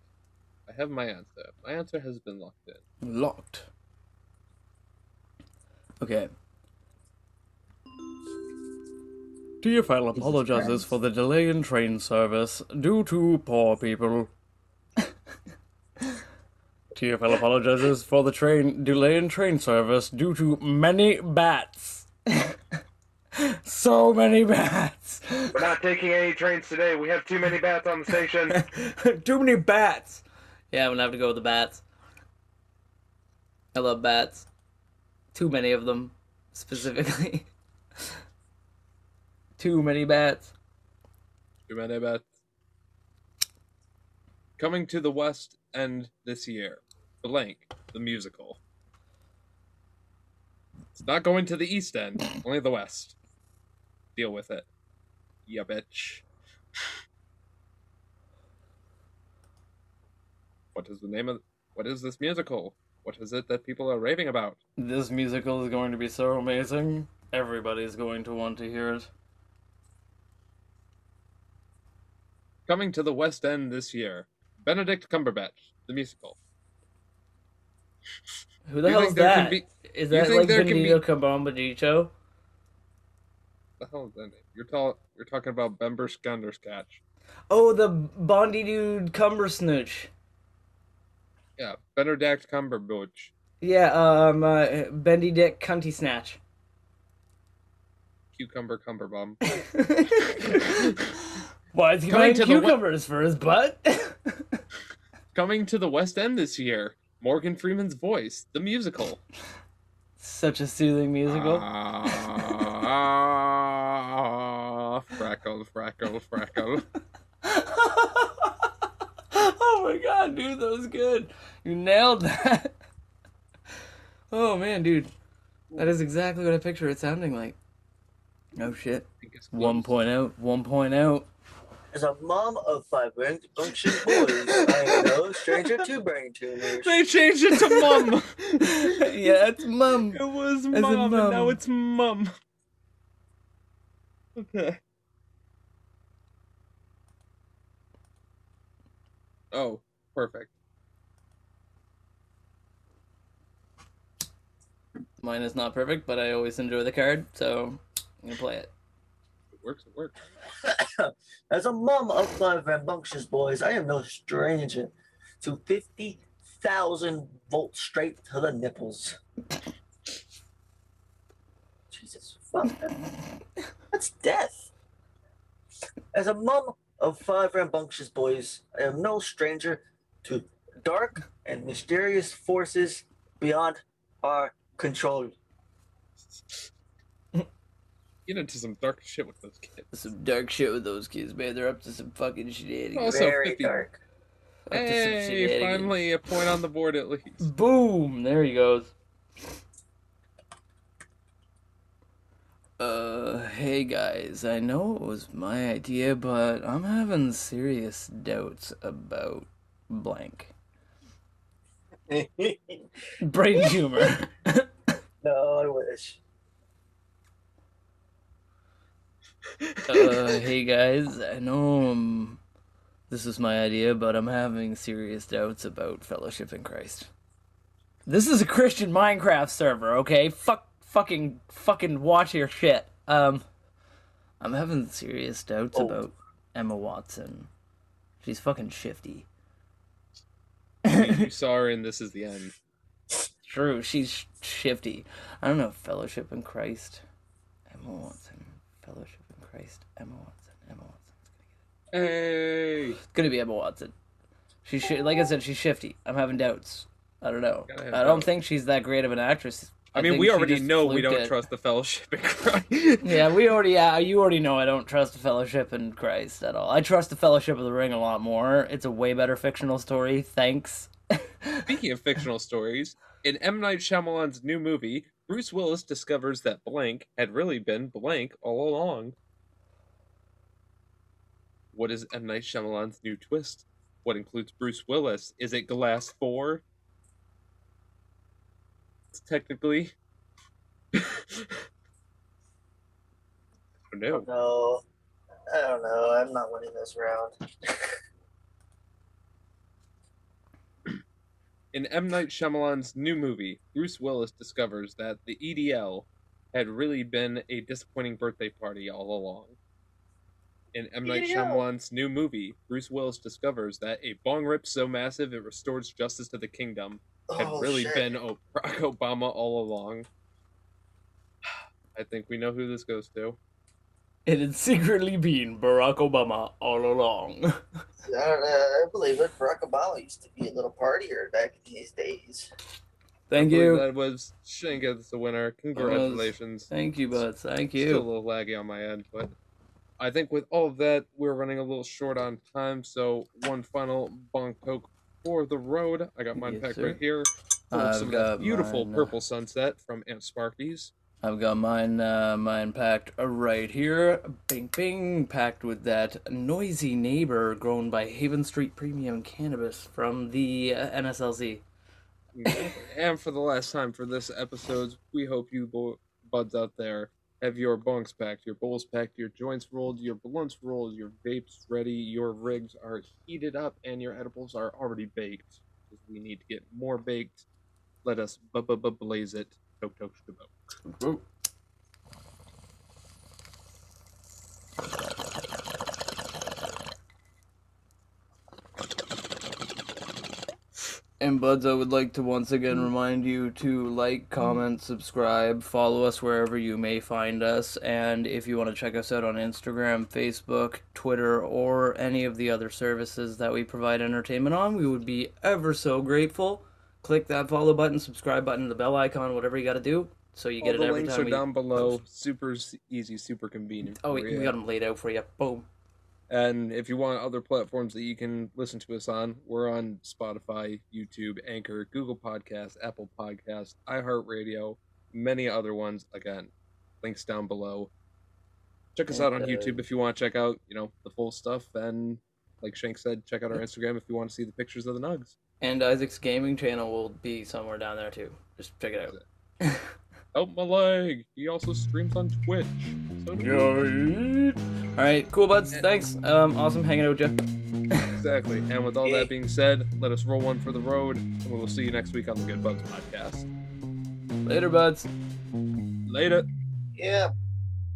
I have my answer. My answer has been locked in. Locked. Okay. TFL apologizes for the delay in train service due to poor people. TFL apologizes for the train delay in train service due to many bats. so many bats. We're not taking any trains today. We have too many bats on the station. Too many bats. Yeah, I'm gonna have to go with the bats. I love bats. Too many of them, specifically. Too many bats. Too many bets. Coming to the West End this year. Blank, the musical. It's not going to the East End, only the West. Deal with it. Yeah, bitch. What is the name of what is this musical? What is it that people are raving about? This musical is going to be so amazing. Everybody's going to want to hear it. Coming to the West End this year. Benedict Cumberbatch, the musical. Who the You think can that? be- Is that like there can Benito be- Cumberbatch? The hell is that name? You're you're talking about Bember Skunderskatch. Oh, the Bondy dude Cumbersnooch. Yeah, Benedict Cumberbatch. Yeah, um, uh, Bendy Dick Cunty Snatch. Cucumber Cumberbum. Why is he Coming buying to the cucumbers for his butt? Coming to the West End this year. Morgan Freeman's voice, the musical. Such a soothing musical. Ah, freckle, freckle, freckle. oh my god, dude, that was good. You nailed that. Oh man, dude. That is exactly what I picture it sounding like. Oh shit. One point out, one point out. As a mom of five brain function boys, I am no stranger to brain tumors. They changed it to mum. yeah, it's mum. It was in mum, and now it's mum. Okay. Oh, perfect. Mine is not perfect, but I always enjoy the card, so I'm gonna play it. Works. It works. As a mom of five rambunctious boys, I am no stranger to 50,000 volts straight to the nipples. Jesus, fuck. that- That's death. As a mom of five rambunctious boys, I am no stranger to dark and mysterious forces beyond our control. Get into some dark shit with those kids. Some dark shit with those kids, man. They're up to some fucking shenanigans. Also, Very 50 dark. Up Hey, finally a point on the board at least. Boom! There he goes. Uh, hey guys, I know it was my idea, but I'm having serious doubts about blank. Brain humor. no, I wish. Uh, hey guys, I know um, this is my idea, but I'm having serious doubts about Fellowship in Christ. This is a Christian Minecraft server, okay? Fuck, fucking, fucking watch your shit. Um, I'm having serious doubts Oh. about Emma Watson. She's fucking shifty. you saw her and This Is the End. True, she's shifty. I don't know, Fellowship in Christ. Emma Watson. Christ. Emma Watson. Emma Watson. Hey! It's gonna be Emma Watson. She's shi- like I said, she's shifty. I'm having doubts. I don't know. I don't doubts. think she's that great of an actress I mean, we already know we don't it. trust the Fellowship in Christ. Yeah, we already. Yeah, you already know I don't trust the Fellowship in Christ at all. I trust the Fellowship of the Ring a lot more. It's a way better fictional story. Thanks. Speaking of fictional stories, in M. Night Shyamalan's new movie, Bruce Willis discovers that blank had really been blank all along. What is M. Night Shyamalan's new twist? What includes Bruce Willis? Is it Glass 4? It's Technically. I no. don't know. I don't know. I'm not winning this round. In M. Night Shyamalan's new movie, Bruce Willis discovers that the EDL had really been a disappointing birthday party all along. In M. Night Shyamalan's new movie, Bruce Willis discovers that a bong rip so massive it restores justice to the kingdom had oh, really shit. been O- Barack Obama all along. I think we know who this goes to. It had secretly been Barack Obama all along. I, don't know, I believe it. Barack Obama used to be a little partier back in his days. Thank I you. That was Shane gets the winner. Congratulations. Thank you, buds. Thank you. Still a little laggy on my end, but I think with all of that, we're running a little short on time. So one final bong poke for the road. I got mine Yes, packed sir. right here. I've some of that got beautiful mine, uh, purple sunset from Aunt Sparky's. I've got mine, uh, mine packed right here. Bing, bing, packed with that noisy neighbor grown by Haven Street Premium Cannabis from the uh, NSLC. and for the last time for this episode, we hope you bo- buds out there have your bunks packed, your bowls packed, your joints rolled, your blunts rolled, your vapes ready, your rigs are heated up, and your edibles are already baked. we need to get more baked. Let us blaze it. Toke toke shkaboke. And buds, I would like to once again Mm. remind you to like, comment, subscribe, follow us wherever you may find us, and if you want to check us out on Instagram, Facebook, Twitter, or any of the other services that we provide entertainment on, we would be ever so grateful. Click that follow button, subscribe button, the bell icon, whatever you got to do, so you All get the it every links time are we. down below. Super easy, super convenient. Oh, we, we got them laid out for you. Boom. And if you want other platforms that you can listen to us on, we're on Spotify, YouTube, Anchor, Google Podcasts, Apple Podcasts, iHeartRadio, many other ones. Again, links down below. Check us out on YouTube if you want to check out, you know, the full stuff. And like Shank said, check out our Instagram if you want to see the pictures of the nugs. And Isaac's gaming channel will be somewhere down there too. Just check it out. Help my leg. He also streams on Twitch. So do All right, cool buds. Thanks. Um, awesome hanging out with you. Exactly. And with all that being said, let us roll one for the road, and we will see you next week on the Good Buds podcast. Later, buds. Later. Yeah.